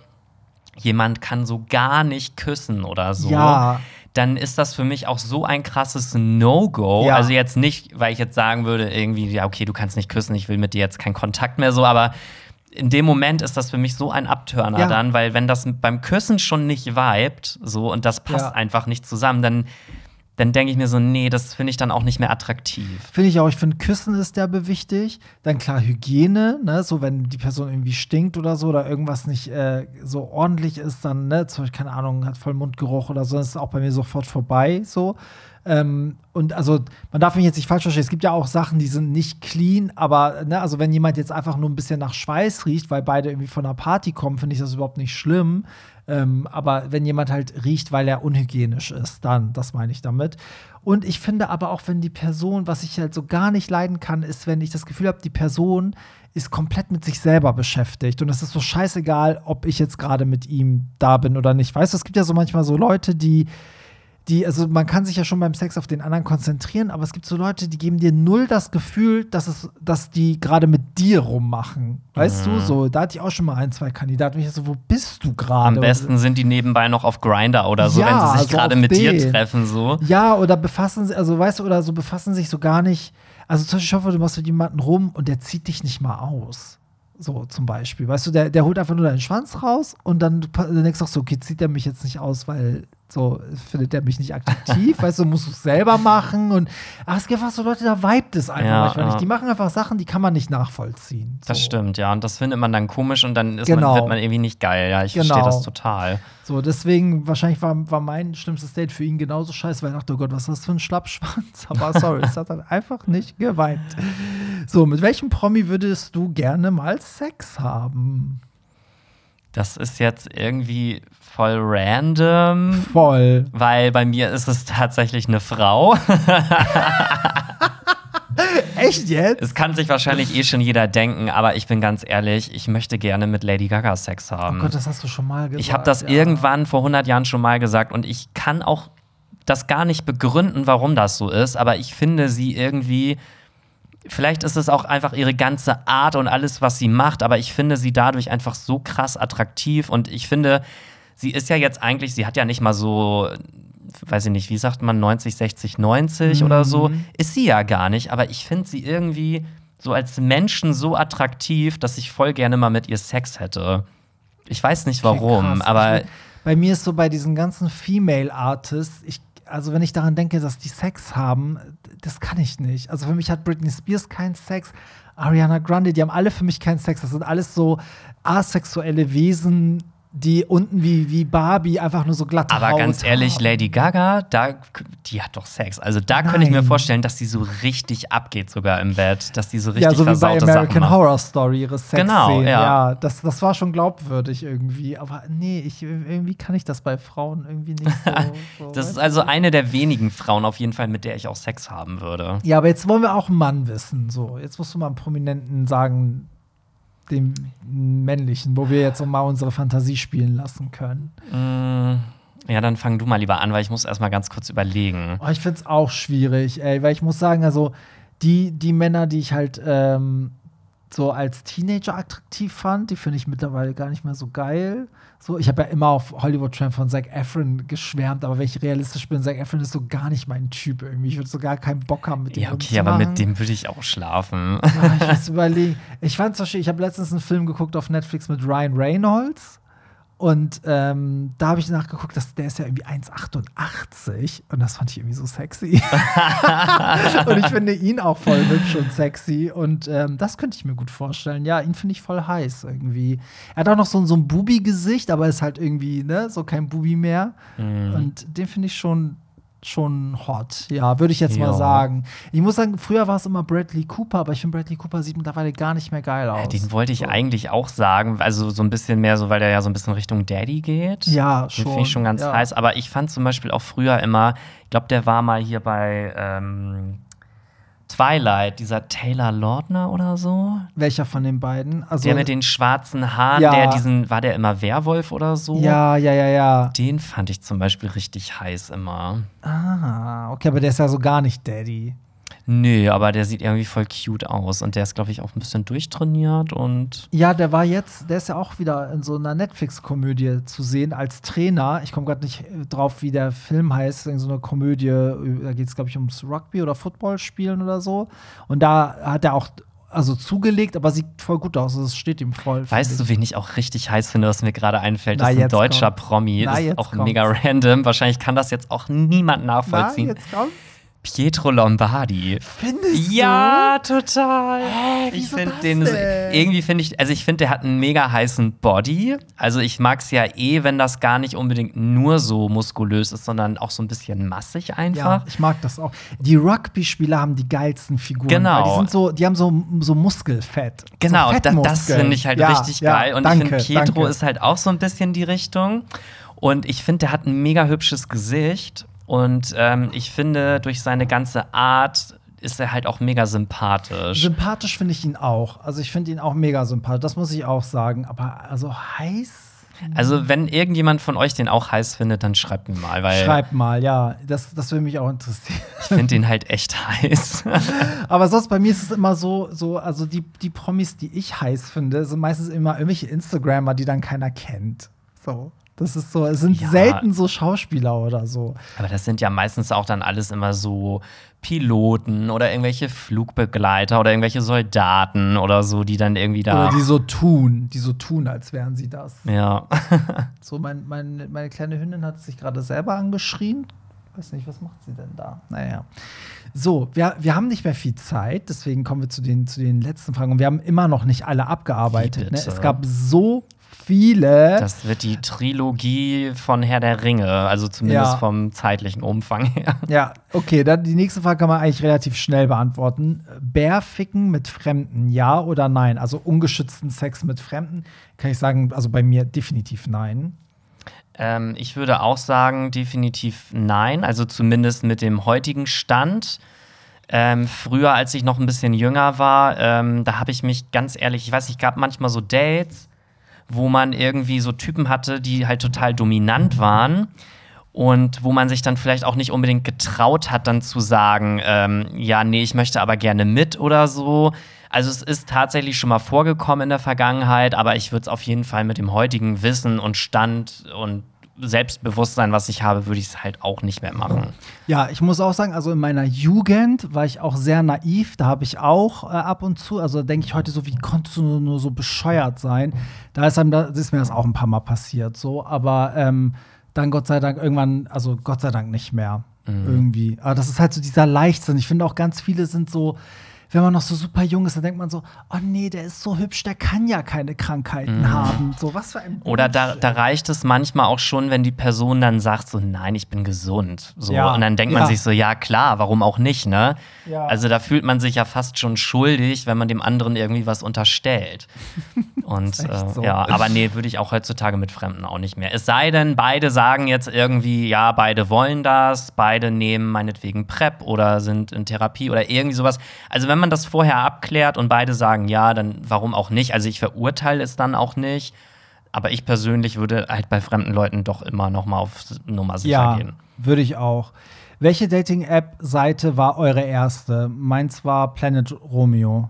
jemand kann so gar nicht küssen oder so, Ja. dann ist das für mich auch so ein krasses No-Go. Ja. Also jetzt nicht, weil ich jetzt sagen würde, irgendwie, ja, okay, du kannst nicht küssen, ich will mit dir jetzt keinen Kontakt mehr so, aber in dem Moment ist das für mich so ein Abtörner Ja. dann, weil wenn das beim Küssen schon nicht vibet, so und das passt Ja. einfach nicht zusammen, dann, dann denke ich mir so, nee, das finde ich dann auch nicht mehr attraktiv. Finde ich auch. Ich finde, Küssen ist derbe wichtig. Dann klar Hygiene, ne? So, wenn die Person irgendwie stinkt oder so oder irgendwas nicht äh, so ordentlich ist, dann, ne, zum Beispiel, keine Ahnung, hat voll Mundgeruch oder so, ist es auch bei mir sofort vorbei. So. Ähm, und also, man darf mich jetzt nicht falsch verstehen. Es gibt ja auch Sachen, die sind nicht clean, aber, ne, also wenn jemand jetzt einfach nur ein bisschen nach Schweiß riecht, weil beide irgendwie von einer Party kommen, finde ich das überhaupt nicht schlimm. Ähm, aber wenn jemand halt riecht, weil er unhygienisch ist, dann, das meine ich damit. Und ich finde aber auch, wenn die Person, was ich halt so gar nicht leiden kann, ist, wenn ich das Gefühl habe, die Person ist komplett mit sich selber beschäftigt. Und es ist so scheißegal, ob ich jetzt gerade mit ihm da bin oder nicht. Weißt du, es gibt ja so manchmal so Leute, die die, also man kann sich ja schon beim Sex auf den anderen konzentrieren, aber es gibt so Leute, die geben dir null das Gefühl, dass es, dass die gerade mit dir rummachen. Weißt Mhm. du, so, da hatte ich auch schon mal ein, zwei Kandidaten, ich so, wo bist du gerade? Am besten sind die nebenbei noch auf Grinder oder so, Ja, wenn sie sich also gerade mit dir den. treffen, so. Ja, oder befassen sich, also weißt du, oder so befassen sich so gar nicht. Also zum Beispiel, ich hoffe, du machst mit jemandem rum und der zieht dich nicht mal aus. So zum Beispiel. Weißt du, der, der holt einfach nur deinen Schwanz raus und dann, dann denkst du auch so, okay, zieht er mich jetzt nicht aus, weil so findet er mich nicht attraktiv, weißt du, musst du es selber machen und ach, es gibt einfach so Leute, da vibet es einfach Ja, manchmal ja. nicht. Die machen einfach Sachen, die kann man nicht nachvollziehen. Das so. stimmt, ja. Und das findet man dann komisch und dann ist Genau. man, wird man irgendwie nicht geil. Ja, ich Genau. verstehe das total. So, deswegen, wahrscheinlich war, war mein schlimmstes Date für ihn genauso scheiße, weil er dachte, oh Gott, was ist das für ein Schlappschwanz? Aber sorry, es hat dann einfach nicht geweint. So, mit welchem Promi würdest du gerne mal Sex haben? Das ist jetzt irgendwie voll random. Voll. Weil bei mir ist es tatsächlich eine Frau. Echt jetzt? Es kann sich wahrscheinlich eh schon jeder denken, aber ich bin ganz ehrlich, ich möchte gerne mit Lady Gaga Sex haben. Oh Gott, das hast du schon mal gesagt. ich habe das ja. irgendwann vor 100 Jahren schon mal gesagt und ich kann auch das gar nicht begründen, warum das so ist, aber ich finde sie irgendwie. Vielleicht ist es auch einfach ihre ganze Art und alles, was sie macht, aber ich finde sie dadurch einfach so krass attraktiv und ich finde, sie ist ja jetzt eigentlich, sie hat ja nicht mal so, weiß ich nicht, wie sagt man, 90, 60, 90 oder so, Mhm. ist sie ja gar nicht, aber ich finde sie irgendwie so als Menschen so attraktiv, dass ich voll gerne mal mit ihr Sex hätte. Ich weiß nicht Okay, warum, krass. aber bei mir ist so bei diesen ganzen Female Artists, ich, also wenn ich daran denke, dass die Sex haben, das kann ich nicht. Also für mich hat Britney Spears keinen Sex, Ariana Grande, die haben alle für mich keinen Sex. Das sind alles so asexuelle Wesen, die unten wie, wie Barbie einfach nur so glatte Aber Haut ganz ehrlich, haben. Lady Gaga, da, die hat doch Sex. Also da könnte ich mir Nein. vorstellen, dass die so richtig abgeht sogar im Bett, dass die so richtig ja, so wie bei American Sachen. Horror Story, ihre Sexszenen. Genau, ja. das, das war schon glaubwürdig irgendwie. Aber nee, ich, irgendwie kann ich das bei Frauen irgendwie nicht so. so Das ist also eine der wenigen Frauen auf jeden Fall, mit der ich auch Sex haben würde. Ja, aber jetzt wollen wir auch einen Mann wissen. So, jetzt musst du mal einen Prominenten sagen, dem männlichen, wo wir jetzt mal unsere Fantasie spielen lassen können. Mm, Ja, dann fang du mal lieber an, weil ich muss erst mal ganz kurz überlegen. Oh, ich finde es auch schwierig, ey, weil ich muss sagen, also die, die Männer, die ich halt ähm, so als Teenager attraktiv fand, die finde ich mittlerweile gar nicht mehr so geil. So, ich habe ja immer auf Hollywood Tramp von Zac Efron geschwärmt, aber wenn ich realistisch bin, Zac Efron ist so gar nicht mein Typ irgendwie. Ich würde so gar keinen Bock haben mit dem Ja, okay, aber mit dem würde ich auch schlafen. Ah, ich muss überlegen. Ich fand zum Beispiel, ich habe letztens einen Film geguckt auf Netflix mit Ryan Reynolds. Und ähm, da habe ich nachgeguckt, dass der ist ja irgendwie 1,88 und das fand ich irgendwie so sexy. und ich finde ihn auch voll hübsch und sexy und ähm, das könnte ich mir gut vorstellen. Ja, ihn finde ich voll heiß irgendwie. Er hat auch noch so, ein- so ein Bubi-Gesicht, aber ist halt irgendwie, ne, so kein Bubi mehr. Mhm. Und den finde ich schon, schon hot. Ja, würde ich jetzt mal Ja. sagen. Ich muss sagen, früher war es immer Bradley Cooper, aber ich finde, Bradley Cooper sieht mittlerweile gar nicht mehr geil aus. Den wollte ich So. eigentlich auch sagen, also so ein bisschen mehr so, weil der ja so ein bisschen Richtung Daddy geht. Ja, Den schon. finde ich schon ganz ja. heiß. Aber ich fand zum Beispiel auch früher immer, ich glaube, der war mal hier bei ähm, Twilight, dieser Taylor Lautner oder so. Welcher von den beiden? Also, der mit den schwarzen Haaren, Ja. der diesen, war der immer Werwolf oder so? ja, ja, ja, ja. Den fand ich zum Beispiel richtig heiß immer. Ah, okay, aber der ist ja so gar nicht Daddy. Nö, aber der sieht irgendwie voll cute aus. Und der ist, glaube ich, auch ein bisschen durchtrainiert und. Ja, der war jetzt, der ist ja auch wieder in so einer Netflix-Komödie zu sehen als Trainer. Ich komme gerade nicht äh, drauf, wie der Film heißt. In so einer Komödie, äh, da geht es, glaube ich, ums Rugby oder Football spielen oder so. Und da hat er auch also zugelegt, aber sieht voll gut aus. Also Es steht ihm voll. Weißt du, wen ich auch richtig heiß finde, was mir gerade einfällt? Na, Das ist ein deutscher kommt's. Promi. Na, Das ist auch kommt's. mega random. Wahrscheinlich kann das jetzt auch niemand Na, nachvollziehen. jetzt kommt. Pietro Lombardi. Findest Ja, total. Hä, ich finde den denn? irgendwie finde ich, also ich finde, der hat einen mega heißen Body. Also ich mag es ja eh, wenn das gar nicht unbedingt nur so muskulös ist, sondern auch so ein bisschen massig Ja, einfach. ich mag das auch. Die Rugby-Spieler haben die geilsten Figuren. Genau. Die, sind so, die haben so, so Muskelfett. Genau, so da, das finde ich halt Ja, richtig ja, geil. Und danke, ich finde, Pietro danke. ist halt auch so ein bisschen die Richtung. Und ich finde, der hat ein mega hübsches Gesicht. Und ähm, ich finde, durch seine ganze Art ist er halt auch mega sympathisch. Sympathisch finde ich ihn auch. Also ich finde ihn auch mega sympathisch, das muss ich auch sagen. Aber also heiß? Also, wenn irgendjemand von euch den auch heiß findet, dann schreibt mir mal, weil Schreibt mal, ja. Das, das würde mich auch interessieren. ich finde den halt echt heiß. Aber sonst bei mir ist es immer so, so also die, die Promis, die ich heiß finde, sind meistens immer irgendwelche Instagrammer, die dann keiner kennt. So. Das ist so, es sind Ja. selten so Schauspieler oder so. Aber das sind ja meistens auch dann alles immer so Piloten oder irgendwelche Flugbegleiter oder irgendwelche Soldaten oder so, die dann irgendwie da. Oder die so tun, die so tun, als wären sie das. ja. So, mein, mein, meine kleine Hündin hat sich gerade selber angeschrien. Ich weiß nicht, was macht sie denn da? Naja. So, wir, wir haben nicht mehr viel Zeit, deswegen kommen wir zu den, zu den letzten Fragen. Und wir haben immer noch nicht alle abgearbeitet. Ne? Es gab so viele. Das wird die Trilogie von Herr der Ringe, also zumindest Ja. vom zeitlichen Umfang her. Ja, okay, dann die nächste Frage kann man eigentlich relativ schnell beantworten. Bärficken mit Fremden, ja oder nein? Also ungeschützten Sex mit Fremden, kann ich sagen, also bei mir definitiv nein. Ähm, ich würde auch sagen, definitiv nein. Also zumindest mit dem heutigen Stand. Ähm, früher, als ich noch ein bisschen jünger war, ähm, da habe ich mich ganz ehrlich, ich weiß nicht, gab manchmal so Dates, wo man irgendwie so Typen hatte, die halt total dominant waren und wo man sich dann vielleicht auch nicht unbedingt getraut hat, dann zu sagen, ähm, ja, nee, ich möchte aber gerne mit oder so. Also es ist tatsächlich schon mal vorgekommen in der Vergangenheit, aber ich würde es auf jeden Fall mit dem heutigen Wissen und Stand und Selbstbewusstsein, was ich habe, würde ich es halt auch nicht mehr machen. Ja, ich muss auch sagen, also in meiner Jugend war ich auch sehr naiv. Da habe ich auch äh, ab und zu, also denke ich heute so, wie konntest du nur, so bescheuert sein? Da ist, einem, da ist mir das auch ein paar Mal passiert, so. Aber ähm, dann Gott sei Dank irgendwann, also Gott sei Dank nicht mehr irgendwie. Aber das ist halt so dieser Leichtsinn. Ich finde auch ganz viele sind so. Wenn man noch so super jung ist, dann denkt man so, oh nee, der ist so hübsch, der kann ja keine Krankheiten haben. So, was für ein Oder da, da reicht es manchmal auch schon, wenn die Person dann sagt so, nein, ich bin gesund. So, Ja, und dann denkt ja. man sich so, ja klar, warum auch nicht, ne? Ja. Also da fühlt man sich ja fast schon schuldig, wenn man dem anderen irgendwie was unterstellt. Und äh, so. ja, aber nee, würde ich auch heutzutage mit Fremden auch nicht mehr. Es sei denn, beide sagen jetzt irgendwie, ja, beide wollen das, beide nehmen meinetwegen PrEP oder sind in Therapie oder irgendwie sowas. Also wenn man das vorher abklärt und beide sagen ja, dann warum auch nicht? Also ich verurteile es dann auch nicht. Aber ich persönlich würde halt bei fremden Leuten doch immer noch mal auf Nummer sicher Ja, gehen. würde ich auch. Welche Dating-App-Seite war eure erste? Meins war Planet Romeo.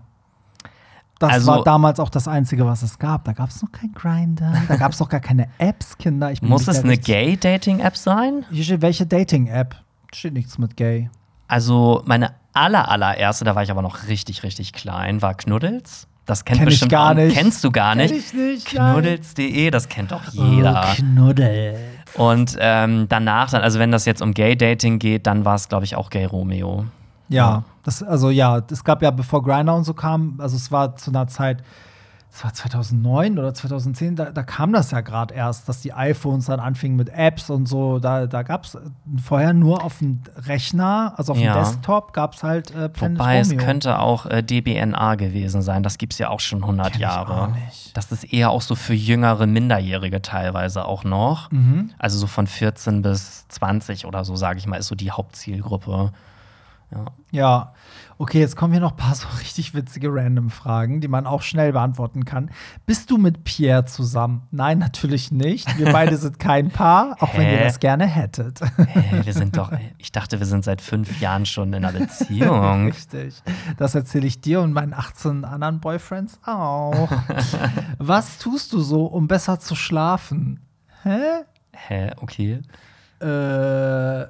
Das Also- war damals auch das Einzige, was es gab. Da gab es noch kein Grinder, da gab es noch gar keine Apps, Kinder. Muss es eine Gay-Dating-App sein? Welche Dating-App? Steht nichts mit Gay. Also meine aller allererste, da war ich aber noch richtig, richtig klein, war Knuddels. Das kennt Kenn bestimmt gar nicht. Kennst du gar nicht? Kenn ich nicht. Knuddels.de, das kennt doch jeder. Oh, Knuddel. Und ähm, danach dann, also wenn das jetzt um Gay-Dating geht, dann war es, glaube ich, auch Gay Romeo. Ja, das, also ja, es gab ja, bevor Grindr und so kam, also es war zu einer Zeit, es war 2009 oder 2010, da, da kam das ja gerade erst, dass die iPhones dann anfingen mit Apps und so. Da, da gab es vorher nur auf dem Rechner, also auf Ja. dem Desktop, gab es halt äh, Planet Wobei es Romeo. könnte auch äh, DBNA gewesen sein. Das gibt es ja auch schon 100 Kenn Jahre. Das ist eher auch so für jüngere Minderjährige teilweise auch noch. Mhm. Also so von 14 bis 20 oder so, sage ich mal, ist so die Hauptzielgruppe. Ja. Ja, okay, jetzt kommen hier noch ein paar so richtig witzige Random-Fragen, die man auch schnell beantworten kann. Bist du mit Pierre zusammen? Nein, natürlich nicht. Wir beide sind kein Paar, auch wenn ihr Hä? das gerne hättet. Hey, wir sind doch, ich dachte, wir sind seit fünf Jahren schon in einer Beziehung. Richtig. Das erzähle ich dir und meinen 18 anderen Boyfriends auch. Was tust du so, um besser zu schlafen? Hä? Hä, okay. Äh,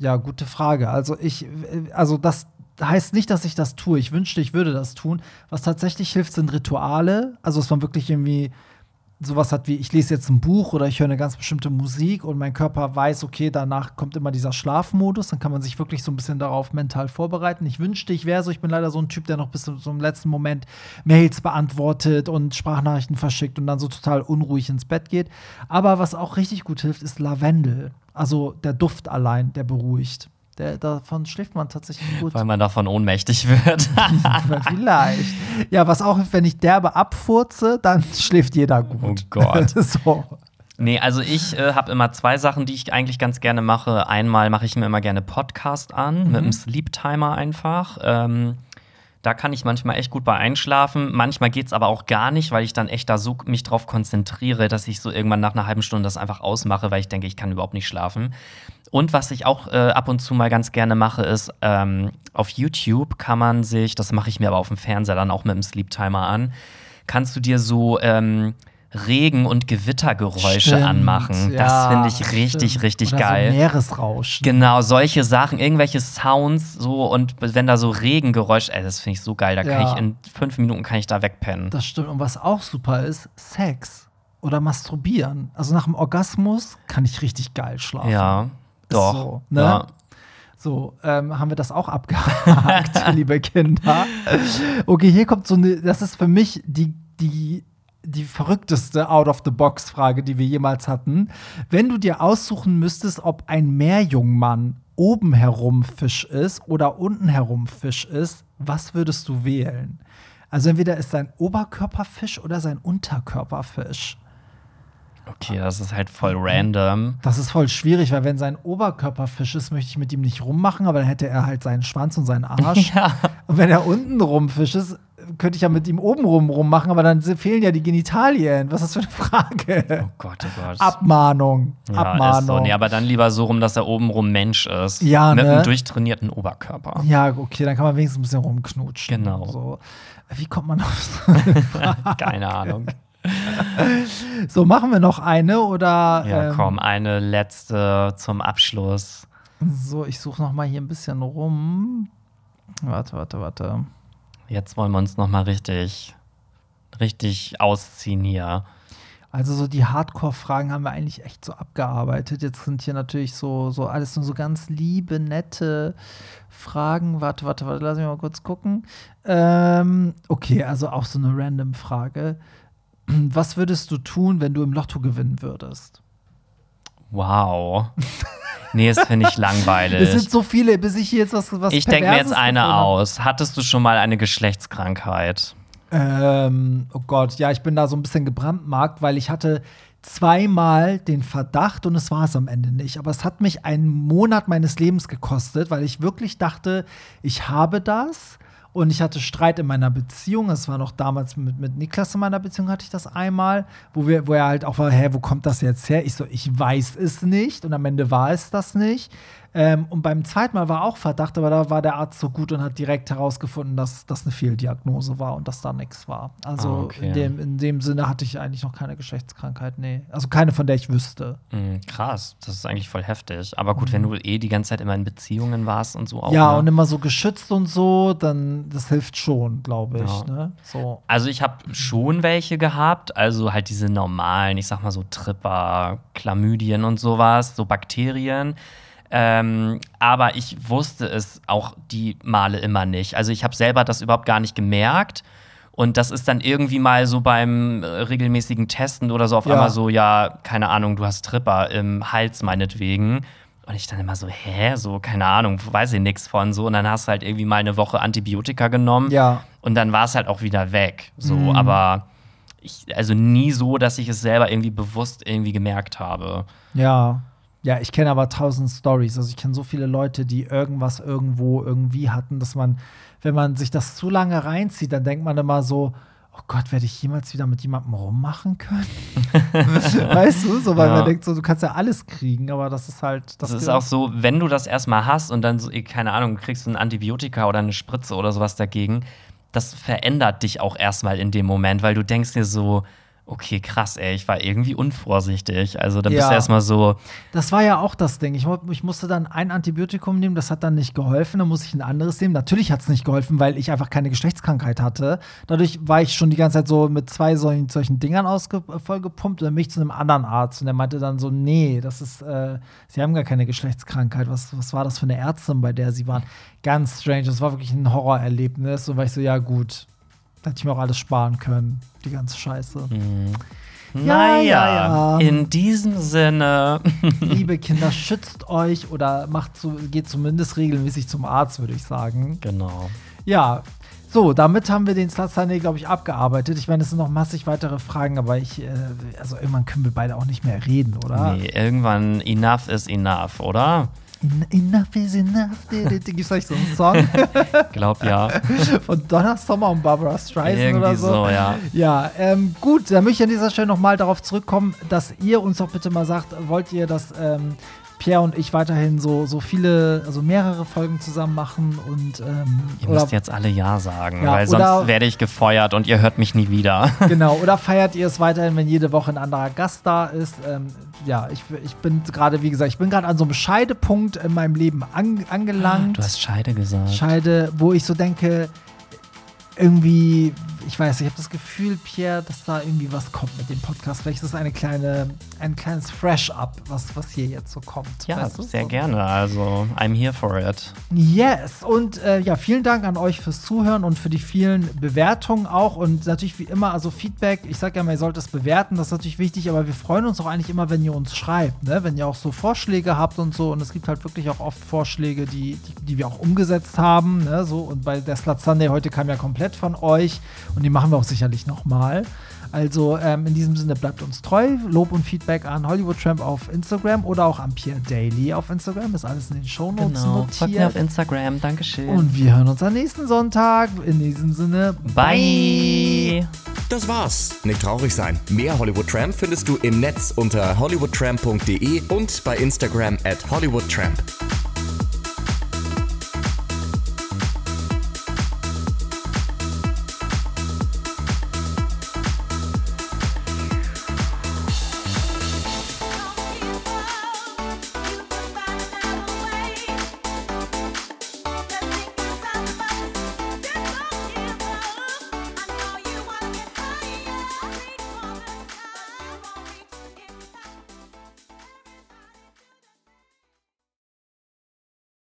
ja, gute Frage. Also ich, also das heißt nicht, dass ich das tue. Ich wünschte, ich würde das tun. Was tatsächlich hilft, sind Rituale. Also dass man wirklich irgendwie sowas hat wie, ich lese jetzt ein Buch oder ich höre eine ganz bestimmte Musik und mein Körper weiß, okay, danach kommt immer dieser Schlafmodus, dann kann man sich wirklich so ein bisschen darauf mental vorbereiten. Ich wünschte, ich wäre so, ich bin leider so ein Typ, der noch bis zum letzten Moment Mails beantwortet und Sprachnachrichten verschickt und dann so total unruhig ins Bett geht. Aber was auch richtig gut hilft, ist Lavendel. Also der Duft allein, der beruhigt. Der, davon schläft man tatsächlich gut. Weil man davon ohnmächtig wird. Vielleicht. Ja, was auch, wenn ich derbe abfurze, dann schläft jeder gut. Oh Gott. so. Nee, also ich äh, habe immer zwei Sachen, die ich eigentlich ganz gerne mache. Einmal mache ich mir immer gerne Podcast an, mit einem Sleep Timer einfach. Ähm, da kann ich manchmal echt gut bei einschlafen. Manchmal geht es aber auch gar nicht, weil ich dann echt da so mich drauf konzentriere, dass ich so irgendwann nach einer halben Stunde das einfach ausmache, weil ich denke, ich kann überhaupt nicht schlafen. Und was ich auch äh, ab und zu mal ganz gerne mache, ist, ähm, auf YouTube kann man sich, das mache ich mir aber auf dem Fernseher dann auch mit dem Sleep Timer an, kannst du dir so ähm, Regen- und Gewittergeräusche Stimmt, anmachen. ja, das finde ich richtig, stimmt. richtig Oder geil. So Meeresrauschen. Genau, solche Sachen, irgendwelche Sounds so und wenn da so Regengeräusch, ey, das finde ich so geil. Da kann Ja. ich in fünf Minuten kann ich da wegpennen. Das stimmt. Und was auch super ist, Sex oder Masturbieren. Also nach dem Orgasmus kann ich richtig geil schlafen. ja, doch. so, ne? ja. So, ähm, haben wir das auch abgehakt, liebe Kinder. Okay, hier kommt so eine, das ist für mich die, die, die verrückteste Out-of-the-Box-Frage, die wir jemals hatten. Wenn du dir aussuchen müsstest, ob ein Meerjungmann oben herum Fisch ist oder unten herum Fisch ist, was würdest du wählen? Also entweder ist sein Oberkörper Fisch oder sein Unterkörper Fisch. Okay, das ist halt voll random. Das ist voll schwierig, weil wenn sein Oberkörper Fisch ist, möchte ich mit ihm nicht rummachen, aber dann hätte er halt seinen Schwanz und seinen Arsch. Ja. Und wenn er unten rum Fisch ist, könnte ich ja mit ihm oben rum rummachen, aber dann fehlen ja die Genitalien. Was ist das für eine Frage? Oh Gott, oh Gott. Abmahnung. Ja, ist Abmahnung. so. Nee, aber dann lieber so rum, dass er obenrum Mensch ist. Ja, Mit ne? einem durchtrainierten Oberkörper. ja, okay, dann kann man wenigstens ein bisschen rumknutschen. Genau. So. Wie kommt man auf so eine Frage? Keine Ahnung. So, machen wir noch eine oder? Ja, ähm, komm, eine letzte zum Abschluss. So, ich suche noch mal hier ein bisschen rum. Warte, warte, warte. Jetzt wollen wir uns noch mal richtig, richtig ausziehen hier. Also so die Hardcore-Fragen haben wir eigentlich echt so abgearbeitet. Jetzt sind hier natürlich so, so alles nur so ganz liebe, nette Fragen. Warte, warte, warte, lass mich mal kurz gucken. Ähm, okay, also auch so eine random Frage. Was würdest du tun, wenn du im Lotto gewinnen würdest? Wow. Nee, das finde ich Es langweilig. sind so viele, bis ich hier jetzt was was Ich denke mir jetzt eine aus. Hattest du schon mal eine Geschlechtskrankheit? Ähm, oh Gott, ja, ich bin da so ein bisschen gebrandmarkt, weil ich hatte zweimal den Verdacht und es war es am Ende nicht. Aber es hat mich einen Monat meines Lebens gekostet, weil ich wirklich dachte, ich habe das. Und ich hatte Streit in meiner Beziehung. Es war noch damals mit, mit Niklas in meiner Beziehung, hatte ich das einmal, wo, wir, wo er halt auch war, hä, wo kommt das jetzt her? Ich so, ich weiß es nicht. Und am Ende war es das nicht. Ähm, und beim zweiten Mal war auch Verdacht, aber da war der Arzt so gut und hat direkt herausgefunden, dass das eine Fehldiagnose war und dass da nichts war. Also Ah, okay. in, dem, in dem Sinne hatte ich eigentlich noch keine Geschlechtskrankheit, nee. Also keine, von der ich wüsste. Hm, krass, das ist eigentlich voll heftig. Aber gut, wenn du eh die ganze Zeit immer in Beziehungen warst und so auch. Mhm. ja, ne? und immer so geschützt und so, dann das hilft schon, glaube ich. Ja. Ne? So. Also ich habe schon welche gehabt, also halt diese normalen, ich sag mal so Tripper, Chlamydien und sowas, so Bakterien. Ähm, aber ich wusste es auch die Male immer nicht. Also ich habe selber das überhaupt gar nicht gemerkt. Und das ist dann irgendwie mal so beim äh, regelmäßigen Testen oder so auf Ja. einmal so, ja, keine Ahnung, du hast Tripper im Hals meinetwegen. Und ich dann immer so, hä, so, keine Ahnung, weiß ich nichts von so. Und dann hast du halt irgendwie mal eine Woche Antibiotika genommen. Ja. Und dann war es halt auch wieder weg. So, Mhm. aber ich, also nie so, dass ich es selber irgendwie bewusst irgendwie gemerkt habe. Ja. Ja, ich kenne aber tausend Stories. Also ich kenne so viele Leute, die irgendwas irgendwo irgendwie hatten, dass man, wenn man sich das zu lange reinzieht, dann denkt man immer so, oh Gott, werde ich jemals wieder mit jemandem rummachen können? weißt du? So, weil Ja. man denkt so, du kannst ja alles kriegen, aber das ist halt. Das ist auch so, wenn du das erstmal hast und dann, so, eh, keine Ahnung, kriegst du ein Antibiotika oder eine Spritze oder sowas dagegen, das verändert dich auch erstmal in dem Moment, weil du denkst dir so, okay, krass, ey, ich war irgendwie unvorsichtig. Also dann bist Ja. du erstmal so, Das war ja auch das Ding. Ich, ich musste dann ein Antibiotikum nehmen, das hat dann nicht geholfen. Dann musste ich ein anderes nehmen. Natürlich hat es nicht geholfen, weil ich einfach keine Geschlechtskrankheit hatte. Dadurch war ich schon die ganze Zeit so mit zwei solchen, solchen Dingern äh, vollgepumpt. Und dann bin ich zu einem anderen Arzt und der meinte dann so: Nee, das ist, äh, Sie haben gar keine Geschlechtskrankheit. Was, was war das für eine Ärztin, bei der Sie waren? Ganz strange. Das war wirklich ein Horrorerlebnis. Und war ich so: Ja, gut. Da hätte ich mir auch alles sparen können. Die ganze Scheiße. naja, ja, ja. in diesem Sinne. Liebe Kinder, schützt euch oder macht so, geht zumindest regelmäßig zum Arzt, würde ich sagen. genau. Ja, so, damit haben wir den Sunday, glaube ich, abgearbeitet. Ich meine, es sind noch massig weitere Fragen, aber ich, äh, also irgendwann können wir beide auch nicht mehr reden, oder? Nee, irgendwann enough is enough, oder? En- Enough is enough. Gibt es eigentlich so einen Song Glaub ja. von Donna Summer und Barbara Streisand Irgendwie oder so? so, ja. Ja, ähm, gut, dann möchte ich an dieser Stelle nochmal darauf zurückkommen, dass ihr uns doch bitte mal sagt, wollt ihr, dass ähm, Pierre und ich weiterhin so, so viele, also mehrere Folgen zusammen machen und ähm, Ihr müsst jetzt alle Ja sagen, Ja, weil sonst werde ich gefeuert und ihr hört mich nie wieder. genau, oder feiert ihr es weiterhin, wenn jede Woche ein anderer Gast da ist? Ähm, ja, ich, ich bin gerade, wie gesagt, ich bin gerade an so einem Scheidepunkt in meinem Leben an, angelangt. Du hast Scheide gesagt. Scheide, wo ich so denke, irgendwie, ich weiß, ich habe das Gefühl, Pierre, dass da irgendwie was kommt mit dem Podcast. Vielleicht ist es eine kleine, ein kleines Fresh-Up, was, was hier jetzt so kommt. ja, weißt du? sehr gerne. Also, I'm here for it. Yes, und äh, ja, vielen Dank an euch fürs Zuhören und für die vielen Bewertungen auch. Und natürlich wie immer, also Feedback, ich sage ja mal, ihr sollt es bewerten, das ist natürlich wichtig, aber wir freuen uns auch eigentlich immer, wenn ihr uns schreibt, ne? wenn ihr auch so Vorschläge habt und so. Und es gibt halt wirklich auch oft Vorschläge, die, die, die wir auch umgesetzt haben. Ne? So, und bei der Slut Sunday heute kam ja komplett von euch und die machen wir auch sicherlich nochmal. Also ähm, in diesem Sinne bleibt uns treu. Lob und Feedback an Hollywood Tramp auf Instagram oder auch an Pierre Daily auf Instagram. Ist alles in den Shownotes Genau. Folgt mir auf notiert. Instagram. Dankeschön. Und wir hören uns am nächsten Sonntag. In diesem Sinne, Bye. Das war's. Nicht traurig sein. Mehr Hollywood Tramp findest du im Netz unter hollywoodtramp.de und bei Instagram at hollywoodtramp.